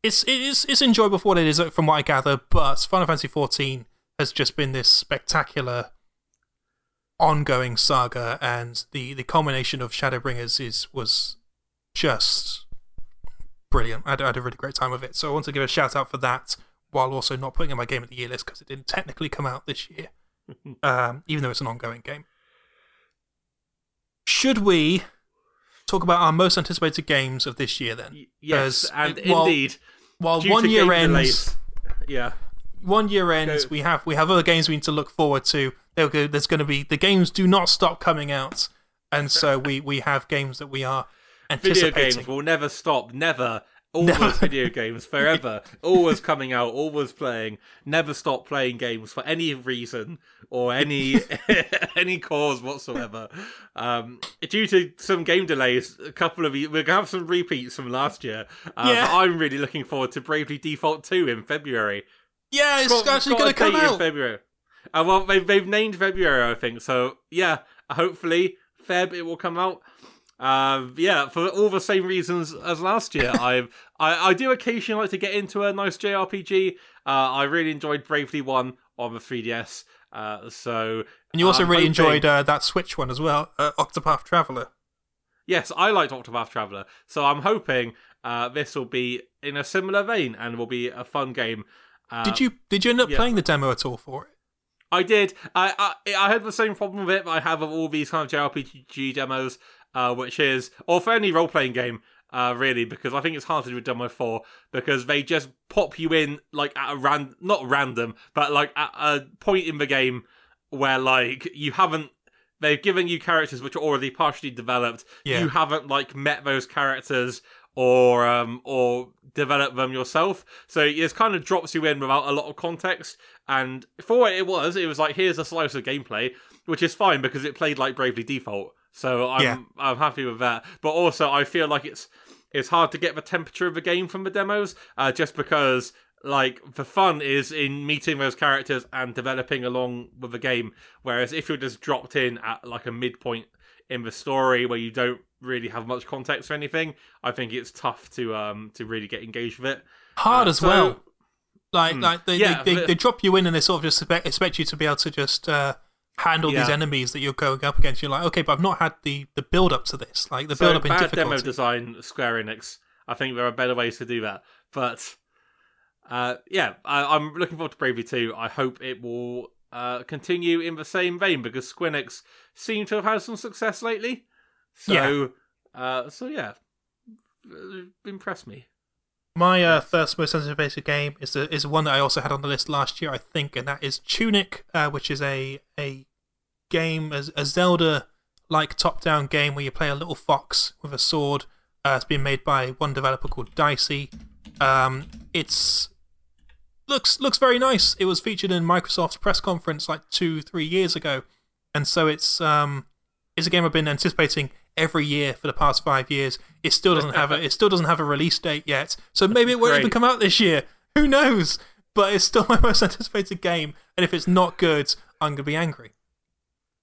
it's it is it's enjoyable for what it is from what I gather. But Final Fantasy XIV has just been this spectacular ongoing saga, and the the culmination of Shadowbringers is was just brilliant. I had, I had a really great time with it. So I want to give a shout out for that, while also not putting it in my game of the year list because it didn't technically come out this year, um, even though it's an ongoing game. Should we talk about our most anticipated games of this year then? Yes, and while- indeed, While due one year ends, delays- yeah, one year ends, Go. we have we have other games we need to look forward to. Go- There's going to be the games do not stop coming out, and so we we have games that we are video anticipating. games will never stop, never. Always video games forever, always coming out, always playing. Never stop playing games for any reason or any any cause whatsoever. Um, due to some game delays, a couple of you, we're gonna have some repeats from last year. Uh, Yeah. I'm really looking forward to Bravely Default 2 in February. yeah, it's got- actually got going a to come date in out. February. Uh, well, they've, they've named February, I think. So yeah, hopefully Feb it will come out. Uh, yeah, for all the same reasons as last year. I've I, I do occasionally like to get into a nice JRPG. Uh, I really enjoyed Bravely One on the 3DS. Uh, so And you also really hoping- enjoyed uh, that Switch one as well, uh, Octopath Traveler. Yes, I liked Octopath Traveler, so I'm hoping uh, this will be in a similar vein and will be a fun game. Uh, Did you did you end up yeah. playing the demo at all for it? I did. I, I I had the same problem with it I have of all these kind of JRPG demos, uh, which is, or for any role playing game, uh, really, because I think it's hard to do with Demo 4 because they just pop you in like at a ran not random, but like at a point in the game where like you haven't. They've given you characters which are already partially developed. Yeah. You haven't like met those characters or um or developed them yourself. So it just kind of drops you in without a lot of context. And for what it was, it was like here's a slice of gameplay, which is fine because it played like Bravely Default. So I'm Yeah. I'm happy with that. But also I feel like it's it's hard to get the temperature of the game from the demos, uh, just because like the fun is in meeting those characters and developing along with the game. Whereas if you're just dropped in at like a midpoint in the story where you don't really have much context or anything, I think it's tough to um to really get engaged with it. Hard Uh, as so- well. Like Hmm. like they, Yeah, they, they, but- they drop you in and they sort of just expect, expect you to be able to just uh, handle these enemies that you're going up against. You're like, okay, but I've not had the, the build up to this, like the So build up in bad difficulty. demo design, Square Enix. I think there are better ways to do that. But uh, yeah, I, I'm looking forward to Bravely 2. I hope it will uh, continue in the same vein because Squinix seem to have had some success lately. So, uh, so yeah, Uh, impress me. My uh, first most anticipated game is the, is one that I also had on the list last year, I think, and that is Tunic, uh, which is a a game, a, a Zelda like top down game where you play a little fox with a sword. Uh, it's been made by one developer called Dicey. Um, it's looks looks very nice. It was featured in Microsoft's press conference like two three years ago, and so it's um it's a game I've been anticipating every year for the past five years. It still doesn't have a it still doesn't have a release date yet, so maybe it won't Great. even come out this year. Who knows? But it's still my most anticipated game, and if it's not good, I'm gonna be angry,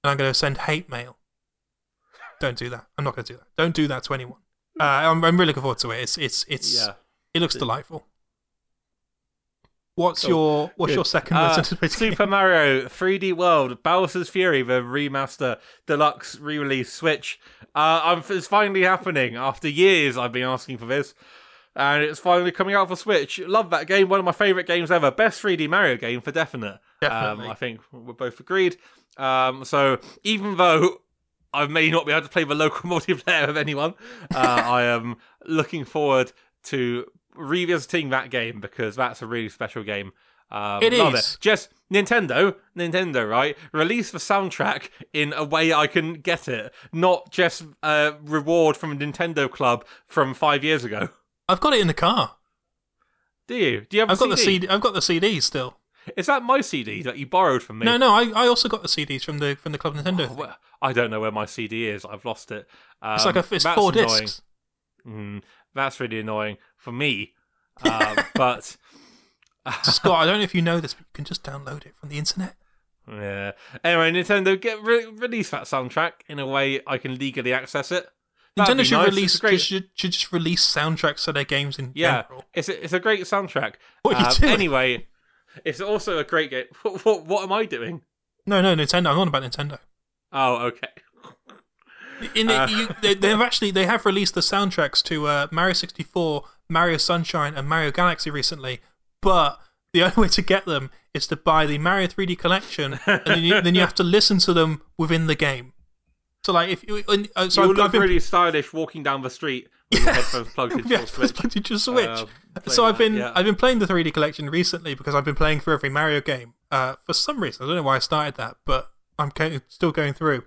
and I'm gonna send hate mail. Don't do that. I'm not gonna do that. Don't do that to anyone. Uh, I'm, I'm really looking forward to it. It's it's it's Yeah. it looks delightful. What's Cool. your what's Good. your second Uh? Super Mario 3D World Bowser's Fury, the remaster deluxe re-release Switch. Uh, I'm, it's finally happening after years. I've been asking for this, and it's finally coming out for Switch. Love that game. One of my favorite games ever. Best 3D Mario game for definite. Definitely. Um, I think we're both agreed. Um, so even though I may not be able to play the local multiplayer with anyone, uh, I am looking forward to revisiting that game because that's a really special game. Um, It is. It. Just Nintendo, Nintendo, right? Release the soundtrack in a way I can get it, not just a reward from a Nintendo club from five years ago. I've got it in the car. Do you? Do you have I've a got the CD. I've got the CD still. Is that my CD that you borrowed from me? No, no, I, I also got the CDs from the from the Club Nintendo. thing. Well, I don't know where my CD is. I've lost it. Um, it's like a, it's that's four annoying. discs. Mm, that's really annoying for me. Um, but Scott, I don't know if you know this, but you can just download it from the internet. yeah. Anyway, Nintendo get re- release that soundtrack in a way I can legally access it. That'd Nintendo should nice. release should, should just release soundtracks to their games in Yeah, general. it's a, it's a great soundtrack. What are you Um, doing? Anyway, it's also a great game. What, what, what am I doing? No, no, Nintendo. I'm on about Nintendo. Oh, okay. In Uh. you, they, they've actually they have released the soundtracks to uh, Mario 64, Mario Sunshine, and Mario Galaxy recently. But the only way to get them is to buy the Mario 3D collection, and then you, then you have to listen to them within the game. So like if you, and, uh, so you I've, look I've been really stylish walking down the street with your headphones plugged into yeah, your Switch. plugged into your Switch. Uh, so I've been yeah. I've been playing the 3D collection recently because I've been playing through every Mario game. Uh, for some reason, I don't know why I started that, but I'm co- still going through.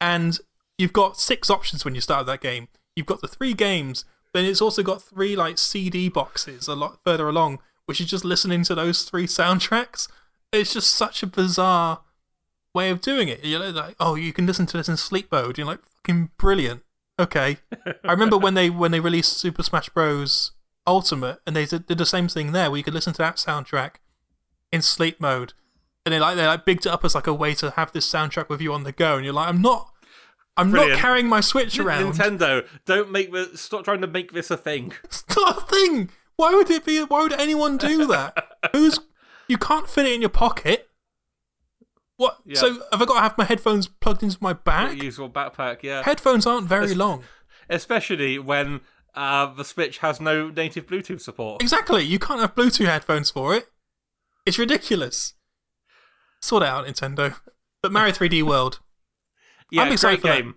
And you've got six options when you start that game. You've got the three games, then it's also got three like CD boxes a lot further along, which is just listening to those three soundtracks. It's just such a bizarre way of doing it. You know, like, oh, you can listen to this in sleep mode. You're like, fucking brilliant. Okay. I remember when they when they released Super Smash Bros. Ultimate, and they did, the same thing there, where you could listen to that soundtrack in sleep mode, and they like they like bigged it up as like a way to have this soundtrack with you on the go, and you're like, I'm not, I'm Brilliant. not carrying my Switch around. Nintendo, don't make the stop trying to make this a thing. It's not a thing. Why would it be? Why would anyone do that? Who's you can't fit it in your pocket. What? Yeah. So have I got to have my headphones plugged into my back? Your backpack, yeah. Headphones aren't very It's- long. Especially when uh, the Switch has no native Bluetooth support. Exactly. You can't have Bluetooth headphones for it. It's ridiculous. Sort it out, Nintendo. But Mario 3D World, Yeah, I'm excited great for that. game.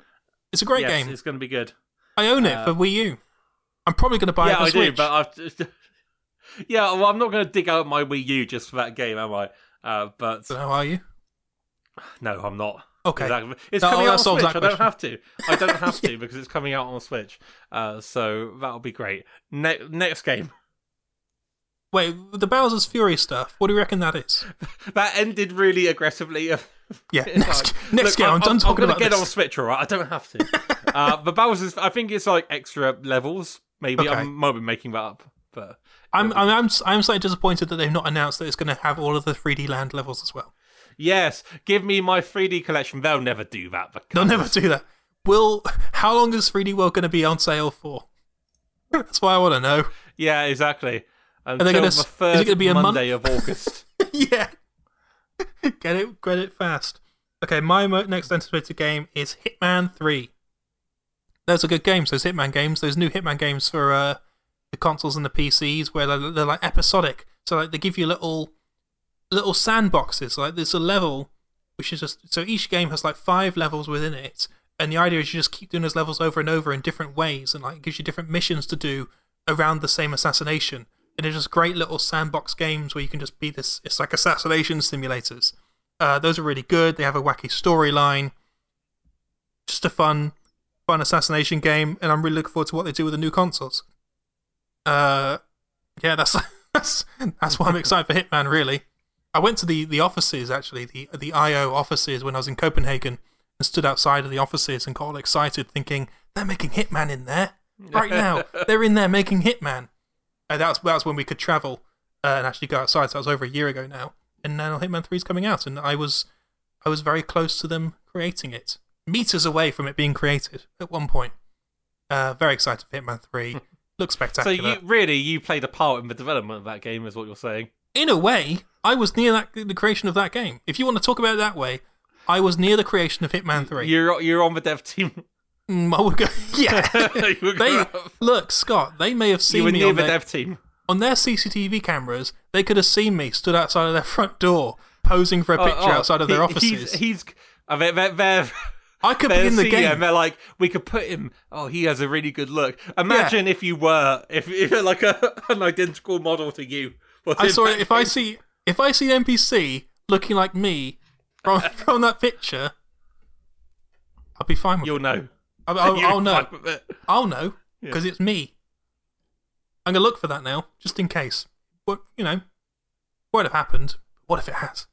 it's a great yes, game. It's going to be good. I own it uh, for Wii U. I'm probably going to buy yeah, it for I Switch. do, but I've. yeah, well, I'm not going to dig out my Wii U just for that game, am I? Uh, but So how are you? no, I'm not. Okay. Exactly. It's Oh, coming that out on Switch. that I don't have to. I don't have to because it's coming out on Switch. Uh, so that'll be great. Ne- next game. Wait, the Bowser's Fury stuff. What do you reckon that is? That ended really aggressively. Yeah, next, like, next look, game. I'm, done talking gonna about get this. on Switch, alright? I don't have to. uh, the Bowser's, I think it's like extra levels. Maybe Okay. I might be making that up, but I'm, I'm, I'm, I'm slightly disappointed that they've not announced that it's going to have all of the 3D land levels as well. yes, give me my 3D collection. They'll never do that. Because They'll never do that. Will how long is 3D World going to be on sale for? That's why I want to know. Yeah, exactly. Until gonna the s- is it gonna be a month? Monday of August. yeah, get it, get it fast. Okay, my next anticipated game is Hitman Three. Those are good games. Those Hitman games. Those new Hitman games for uh, the consoles and the PCs, where they're, they're like episodic. So like they give you little little sandboxes. Like there's a level which is just so each game has like five levels within it, and the idea is you just keep doing those levels over and over in different ways, and like it gives you different missions to do around the same assassination. And they're just great little sandbox games where you can just be this. It's like assassination simulators. Uh, those are really good. They have a wacky storyline. Just a fun, fun assassination game, and I'm really looking forward to what they do with the new consoles. Uh, yeah, that's that's that's that's why I'm excited for Hitman. Really, I went to the the offices actually, the the IO offices when I was in Copenhagen, and stood outside of the offices and got all excited, thinking they're making Hitman in there right now. they're in there making Hitman. And that's that's when we could travel uh, and actually go outside. So that was over a year ago now, and now Hitman Three is coming out, and I was I was very close to them creating it, meters away from it being created at one point. Uh, very excited for Hitman Three. Looks spectacular. So you really you played a part in the development of that game, is what you're saying. in a way, I was near that the creation of that game. If you want to talk about it that way, I was near the creation of Hitman Three. You're you're on the dev team. Mm, I would go, yeah. You they look, Scott. They may have you seen were me near on the their, dev team. on their CCTV cameras. They could have seen me stood outside of their front door, posing for a Oh, picture oh, outside of their he- offices. He's, he's I mean, they're, they're, I could be in the game. they're like, we could put him. Oh, he has a really good look. Imagine if you were, if, if you're like a, an identical model to you. was I in saw it. If I see if I see NPC looking like me from from that picture, I'll be fine with you'll it. know. I'll, I'll, I'll know. fine with it. I'll know because it's me. I'm gonna look for that now, just in case. What you know, won't have happened. What if it has?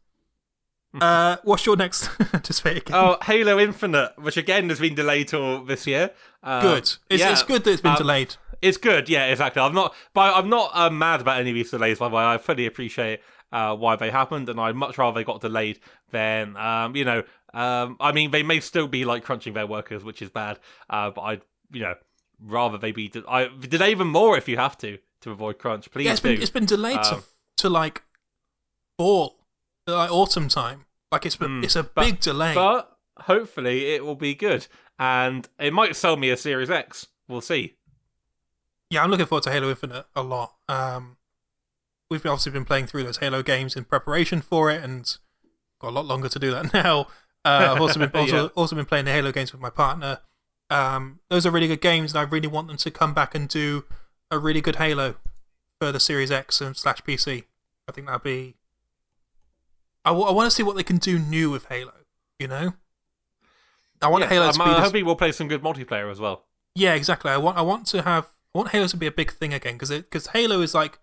uh, what's your next anticipated game? Oh, Halo Infinite, which again has been delayed till this year. Uh, good. It's, yeah. it's good that it's been Um, delayed. It's good, yeah, exactly. I'm not, but I'm not uh, mad about any of these delays. By the way, I fully appreciate uh, why they happened, and I'd much rather they got delayed than, um, you know, um, I mean, they may still be like crunching their workers, which is bad. Uh, but I'd, you know, rather they be de- I delay even more if you have to to avoid crunch. Please Yeah, it's do. been it's been delayed to Um, to like fall, like autumn time. Like it's been Mm, it's a but- big delay. but hopefully it will be good, and it might sell me a Series X. We'll see. yeah, I'm looking forward to Halo Infinite a lot. Um, we've obviously been playing through those Halo games in preparation for it, and got a lot longer to do that now. Uh, I've also been also, Yeah. also been playing the Halo games with my partner. Um, those are really good games, and I really want them to come back and do a really good Halo for the Series X and slash PC. I think that'd be. I, w- I want to see what they can do new with Halo. You know, I want Yeah, Halo I'm, to be I'm hoping we'll play some good multiplayer as well. yeah, exactly. I want I want to have I want Halo to be a big thing again because because Halo is like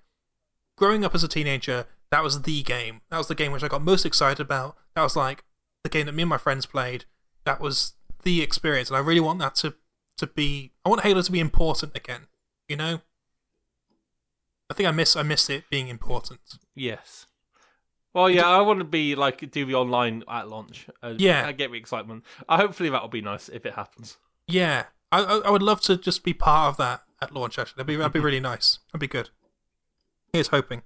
growing up as a teenager. That was the game. That was the game which I got most excited about. That was like the game that me and my friends played. That was the experience, and I really want that to to be. I want Halo to be important again. You know. I think I miss I miss it being important. Yes. Well, yeah, I want to be like do the online at launch. Uh, Yeah. I get the excitement. Uh, hopefully that will be nice if it happens. Yeah, I, I I would love to just be part of that at launch. Actually, that'd be that'd be really nice. That'd be good. Here's hoping.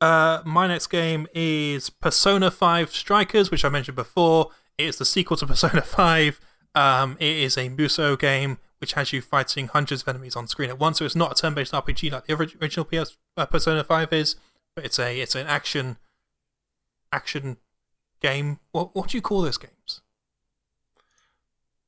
Uh, my next game is Persona Five Strikers, which I mentioned before. It is the sequel to Persona Five. Um, it is a Musou game which has you fighting hundreds of enemies on screen at once. So it's not a turn-based RPG like the original PS uh, Persona Five is, but it's a it's an action action game. What what do you call those games?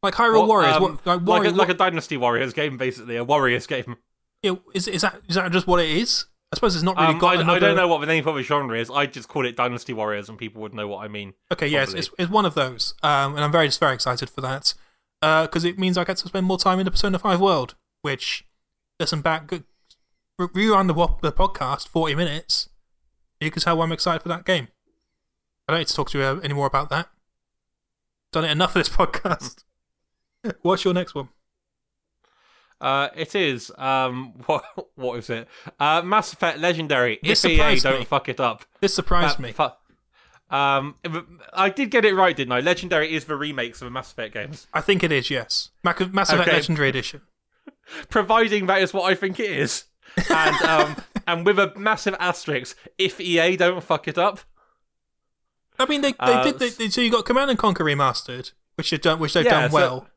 Like Hyrule Well, Warriors, um, what, like, like, Warrior, a, like a Dynasty Warriors game, basically a Warriors game. Yeah, is is that is that just what it is? I suppose it's not really Um, got. I, another... I don't know what the name of the genre is. I just call it Dynasty Warriors, and people would know what I mean. Okay, yeah, it's, it's, it's one of those, um, and I'm very just very excited for that because it means I get to spend more time in the Persona Five world. Which, listen back, good, re- rewind the the podcast forty minutes. You can tell why I'm excited for that game. I don't need to talk to you uh, anymore about that. Done it enough for this podcast. What's your next one? Uh, it is um, what what is it? Uh, Mass Effect Legendary. This if EA don't me. fuck it up. This surprised Uh, me. fu- um, I did get it right, didn't I? Legendary is the remakes of the Mass Effect games, I think it is. Yes, Mac- Mass Effect Okay. Legendary Edition. providing that is what I think it is, and um, and with a massive asterisk if EA don't fuck it up. I mean, they, they Uh, did. They, they, so you got Command and Conquer remastered, which they've done, which they've Yeah, done well. So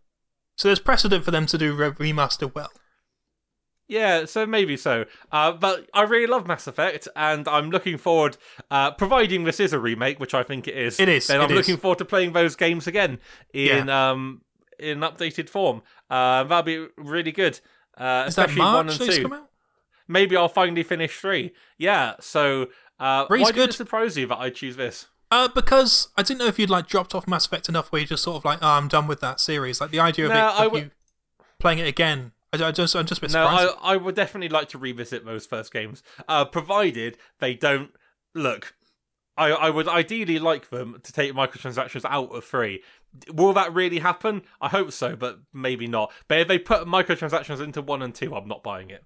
there's precedent for them to do re- remaster well. Yeah, so maybe so. Uh, but I really love Mass Effect, and I'm looking forward, uh, providing this is a remake, which I think it is. It is, Then it I'm is. looking forward to playing those games again in um in updated form. Uh, that'll be really good. Uh, Is that especially one and two. come out? Maybe I'll finally finish three. Yeah. So uh, Three's why did good. it surprise you that I choose this? Uh, because I didn't know if you'd like dropped off Mass Effect enough where you're just sort of like, oh, I'm done with that series. Like the idea of, No, it, of w- you playing it again, I, I just, I'm just a bit No, surprised. I, I would definitely like to revisit those first games, uh, provided they don't look. I, I would ideally like them to take microtransactions out of free. Will that really happen? I hope so, but maybe not. But if they put microtransactions into one and two, I'm not buying it.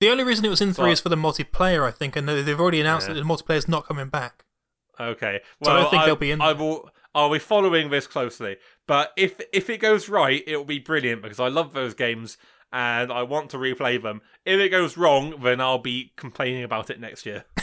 the only reason it was in three But- is for the multiplayer, I think, and they've already announced Yeah. that the multiplayer is not coming back. Okay. So I Well, don't think they'll be in I will. I'll be following this closely. But if if it goes right, it will be brilliant because I love those games and I want to replay them. If it goes wrong, then I'll be complaining about it next year.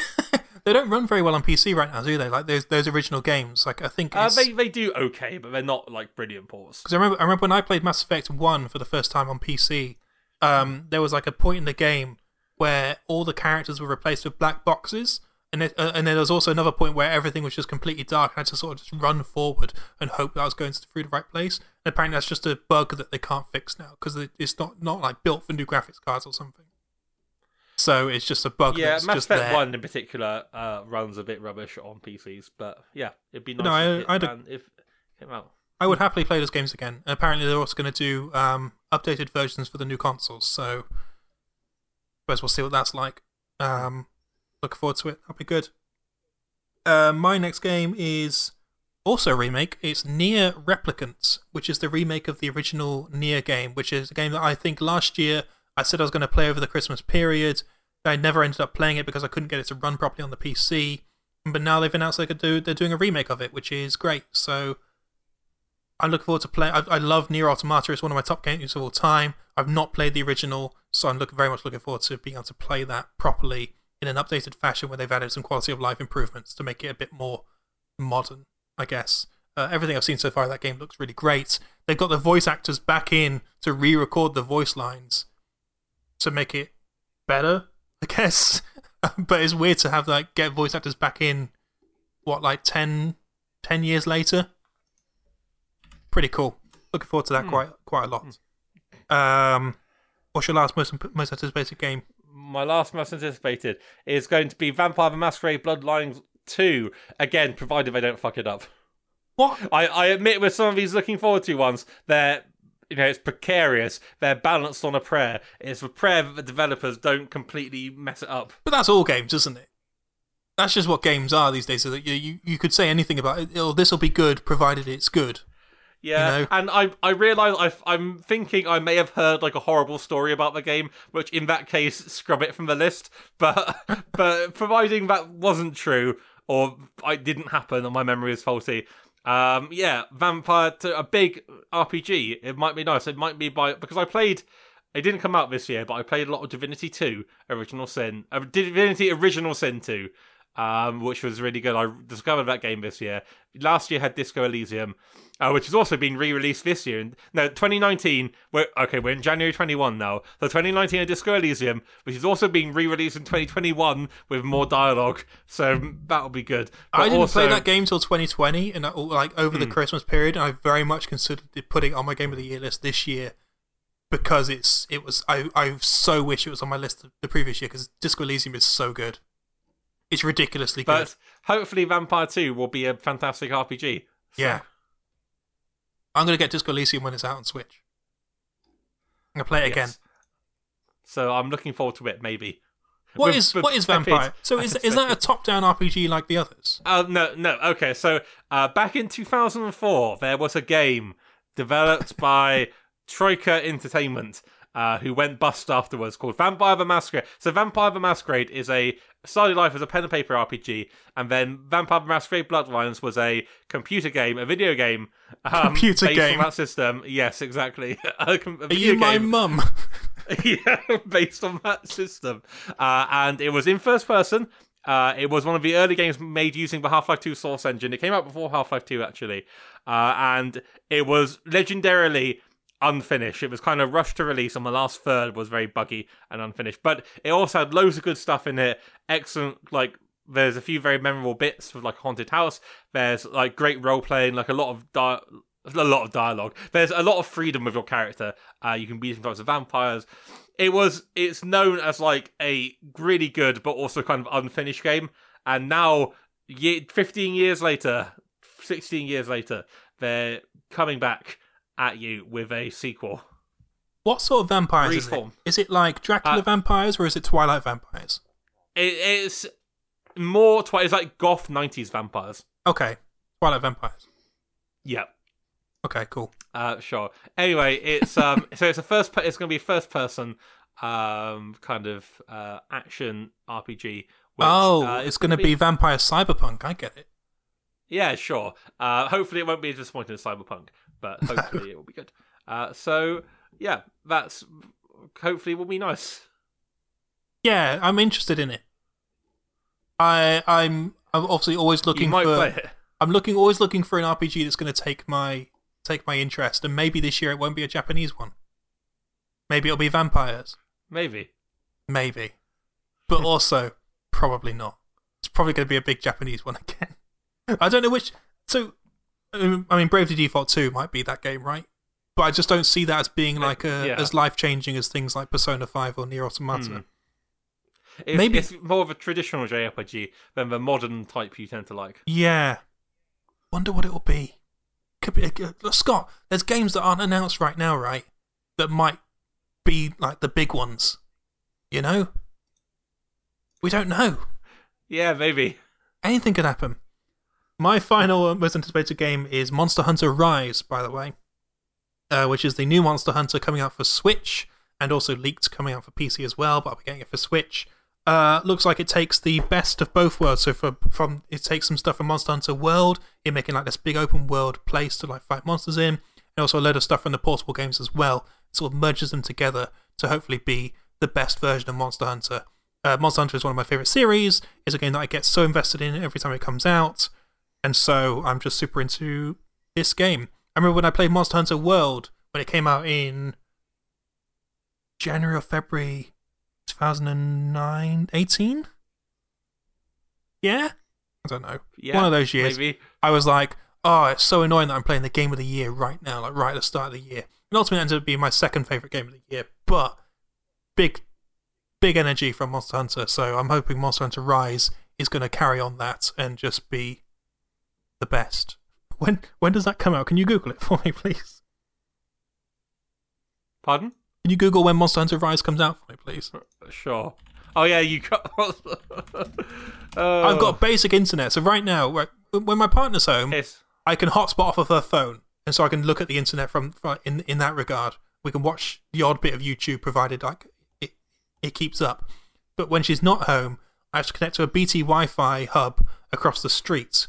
They don't run very well on PC right now, do they? Like those those original games. Like I think Uh, they they do okay, but they're not like brilliant ports. because I remember I remember when I played Mass Effect One for the first time on PC. Um, there was like a point in the game where all the characters were replaced with black boxes, and it, uh, and then there was also another point where everything was just completely dark, and I had to sort of just run forward and hope that I was going through the right place. And apparently, that's just a bug that they can't fix now because it's not not like built for new graphics cards or something. So it's just a bug Yeah, that's Mass just Effect there. One in particular uh, runs a bit rubbish on PCs, but yeah, it'd be nice No, I- if, it I'd- ran- if it came out. I would happily play those games again. And apparently, they're also going to do um, updated versions for the new consoles. So, suppose we'll see what that's like. Um, looking forward to it. That'll be good. Uh, my next game is also a remake. It's Nier Replicants, which is the remake of the original Nier game, which is a game that I think last year I said I was going to play over the Christmas period. I never ended up playing it because I couldn't get it to run properly on the PC. But now they've announced they could do they're doing a remake of it, which is great. So I'm looking forward to playing. I, love Nier Automata. It's one of my top games of all time. I've not played the original, so I'm very much looking forward to being able to play that properly in an updated fashion where they've added some quality of life improvements to make it a bit more modern. I guess uh, everything I've seen so far that game looks really great. They've got the voice actors back in to re-record the voice lines to make it better, I guess. but it's weird to have like get voice actors back in. What like 10, 10 years later? pretty cool. Looking forward to that Hmm. quite quite a lot. Um, what's your last most most anticipated game? My last most anticipated is going to be Vampire the Masquerade Bloodlines 2. Again, provided they don't fuck it up. What? I, I admit with some of these looking forward to ones, they're you know, it's precarious. They're balanced on a prayer. It's a prayer that the developers don't completely mess it up. But that's all games, isn't it? That's just what games are these days. So that you you, you could say anything about it. Oh, this will be good provided it's good. Yeah, You know? and I I realise I'm thinking I may have heard like a horrible story about the game, which in that case scrub it from the list. But but providing that wasn't true or it didn't happen, or my memory is faulty. Um, yeah, Vampire to a big RPG. It might be nice. It might be by because I played. It didn't come out this year, but I played a lot of Divinity 2 Original Sin. Uh, Divinity Original Sin 2, um, which was really good. I discovered that game this year. Last year had Disco Elysium, uh, which has also been re-released this year. No, 2019. We're okay. We're in January 21 now. So 2019 had Disco Elysium, which is also being re-released in 2021 with more dialogue. So that'll be good. But I didn't also, Hmm. play that game till 2020, and I, like over the Christmas period, and I very much considered putting it on my game of the year list this year because it's it was I I so wish it was on my list the previous year because Disco Elysium is so good. It's ridiculously good. But hopefully, Vampire 2 will be a fantastic RPG. Yeah. I'm gonna get Disco Elysium when it's out on Switch. I'm gonna play it again. So I'm looking forward to it. Maybe. What With- is with what is Vampire? So is is that a top-down RPG like the others? Uh, no, no. Okay, so uh, back in 2004, there was a game developed by Troika Entertainment, uh, who went bust afterwards, called Vampire the Masquerade. So Vampire the Masquerade is a started life as a pen and paper RPG, and then Vampire the Masquerade Bloodlines was a computer game, a video game, um, Computer based game. on that system. Yes, exactly. a, a Are you my mum? yeah, based on that system. Uh, and it was in first person. Uh, it was one of the early games made using the Half Life 2 Source engine. It came out before Half Life 2, actually. Uh, and it was legendarily unfinished. It was kind of rushed to release, and the last third was very buggy and unfinished. But it also had loads of good stuff in it. Excellent, like, there's a few very memorable bits with like haunted house. There's like great role playing, like a lot of di- a lot of dialogue. There's a lot of freedom with your character. Uh, you can be different types of vampires. It was it's known as like a really good but also kind of unfinished game. And now, ye- 15 years later, 16 years later, they're coming back at you with a sequel. What sort of vampires is it? Is it like Dracula Uh, vampires or is it Twilight vampires? It, it's more twi- it's like goth '90s vampires. Okay, Twilight vampires. Yeah. Okay, cool. Uh, sure. Anyway, it's um, so it's a first. Per- it's going to be first person um kind of uh action RPG. Which, oh, uh, it's going to be Vampire Cyberpunk. I get it. Yeah, sure. Uh, hopefully, it won't be as disappointing as Cyberpunk, but hopefully, it will be good. Uh, so yeah, that's hopefully will be nice. Yeah, I'm interested in it. I I'm I'm obviously always looking for. I'm looking always looking for an RPG that's going to take my take my interest, and maybe this year it won't be a Japanese one. Maybe it'll be vampires. Maybe. Maybe, but also probably not. It's probably going to be a big Japanese one again. I don't know which. So, I mean, Bravely Default Two might be that game, right? But I just don't see that as being like a, yeah. as life changing as things like Persona Five or Nier Automata. Hmm. It's, Maybe- it's more of a traditional JRPG than the modern type you tend to like. Yeah. Wonder what it'll be. Could be uh, Scott. There's games that aren't announced right now, right? That might be like the big ones. You know. We don't know. Yeah, maybe. Anything could happen. My final most anticipated game is Monster Hunter Rise, by the way, uh, which is the new Monster Hunter coming out for Switch and also leaked coming out for PC as well. But I'll be getting it for Switch. Uh, looks like it takes the best of both worlds. So for, from it takes some stuff from Monster Hunter World, in making like this big open world place to like fight monsters in, and also a load of stuff from the portable games as well. It sort of merges them together to hopefully be the best version of Monster Hunter. Uh, Monster Hunter is one of my favorite series. It's a game that I get so invested in every time it comes out, and so I'm just super into this game. I remember when I played Monster Hunter World when it came out in January or February 2009, 18. Yeah, I don't know. Yeah, One of those years. Maybe. I was like, oh, it's so annoying that I'm playing the game of the year right now, like right at the start of the year. And ultimately, it ended up being my second favorite game of the year. But big, big energy from Monster Hunter. So I'm hoping Monster Hunter Rise is going to carry on that and just be the best. When when does that come out? Can you Google it for me, please? Pardon? Can you Google when Monster Hunter Rise comes out for me, please? Uh, sure. Oh yeah, you got. Uh, I've got basic internet, so right now, right, when my partner's home, Yes. I can hotspot off of her phone, and so I can look at the internet from, from in in that regard. We can watch the odd bit of YouTube, provided like it it keeps up. But when she's not home, I have to connect to a BT Wi-Fi hub across the street,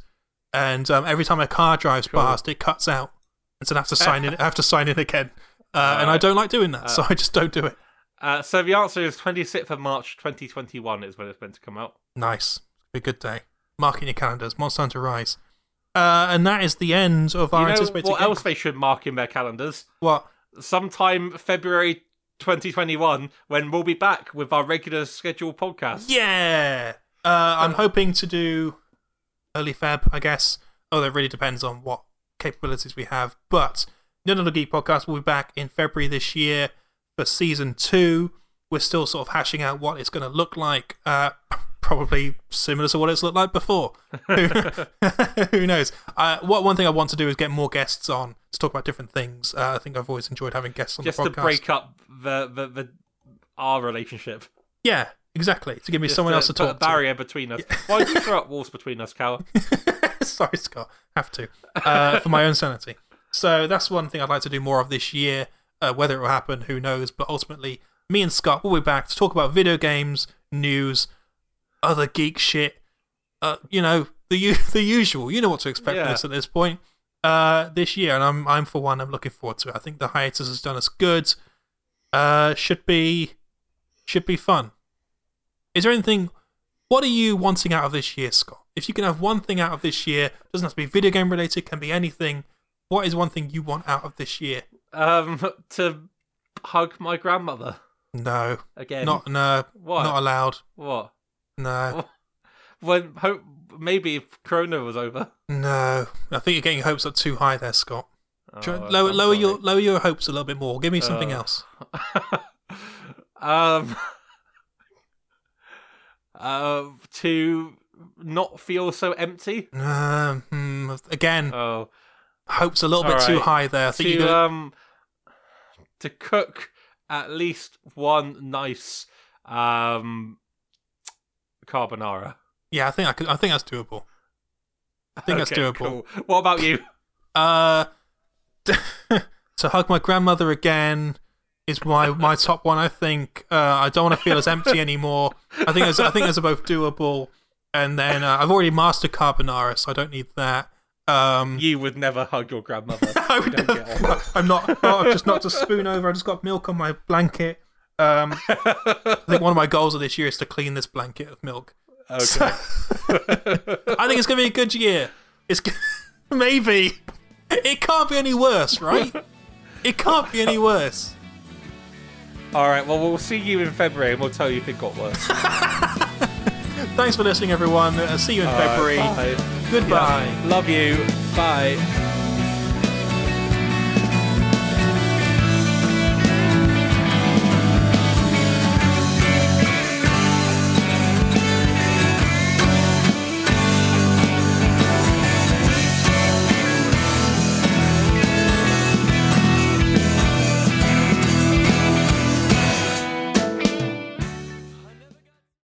and um, every time a car drives Cool. past, it cuts out, and so I have to sign in. I have to sign in again, uh, and I don't like doing that, so I just don't do it. Uh, so the answer is 26th of March 2021 is when it's meant to come out. Nice, be a good day. Mark in your calendars, Monster Hunter Rise. Uh, and that is the end of our you know anticipated. what game- else they should mark in their calendars? What? Sometime February 2021 when we'll be back with our regular scheduled podcast. Yeah. Uh, I'm hoping to do early Feb, I guess. Oh, that really depends on what capabilities we have. But Nerd And Or Geek podcast will be back in February this year for season two. We're still sort of hashing out what it's going to look like. Uh, probably similar to what it's looked like before. Who knows? Uh, what one thing I want to do is get more guests on to talk about different things. Uh, I think I've always enjoyed having guests on Just the to break up the, the, the our relationship. Yeah, exactly. To give me Just someone to else to put talk a barrier between us. Why do you throw up walls between us, Cal? Sorry, Scott. Have to uh, for my own sanity. So that's one thing I'd like to do more of this year. Uh, whether it will happen, who knows? But ultimately, me and Scott will be back to talk about video games, news, other geek shit. Uh, you know the the usual. You know what to expect Yeah. from us at this point. Uh, this year, and I'm I'm for one. I'm looking forward to it. I think the hiatus has done us good. Uh, should be should be fun. Is there anything? What are you wanting out of this year, Scott? If you can have one thing out of this year, doesn't have to be video game related, can be anything. What is one thing you want out of this year? Um, to hug my grandmother No, again. not no, What? not allowed. what? No, When hope maybe if Corona was over. no. I think you're getting your hopes up too high there, Scott. Try- Oh, lower, I'm lower sorry. your lower your hopes a little bit more. Give me something Uh, else. um. Uh, to not feel so empty. Hmm, again, Oh, hopes a little bit too high there. I think to gonna, um, to cook at least one nice um, carbonara. Yeah, I think I, could, I think that's doable. I think that's doable. cool. What about you? Uh, to hug my grandmother again is my my top one. I think uh, I don't want to feel as empty anymore. I think those, I think those are both doable. And then uh, I've already mastered carbonara, so I don't need that. Um, You would never hug your grandmother. I would never-. I'm not. Oh, I've just knocked a spoon over. I just got milk on my blanket. Um, I think one of my goals of this year is to clean this blanket of milk. Okay. I think it's going to be a good year. It's maybe it can't be any worse, right? It can't be any worse. All right. Well, we'll see you in February, and we'll tell you if it got worse. Thanks for listening, everyone. Uh, see you in February. bye. Goodbye. Yeah. Love you. Bye.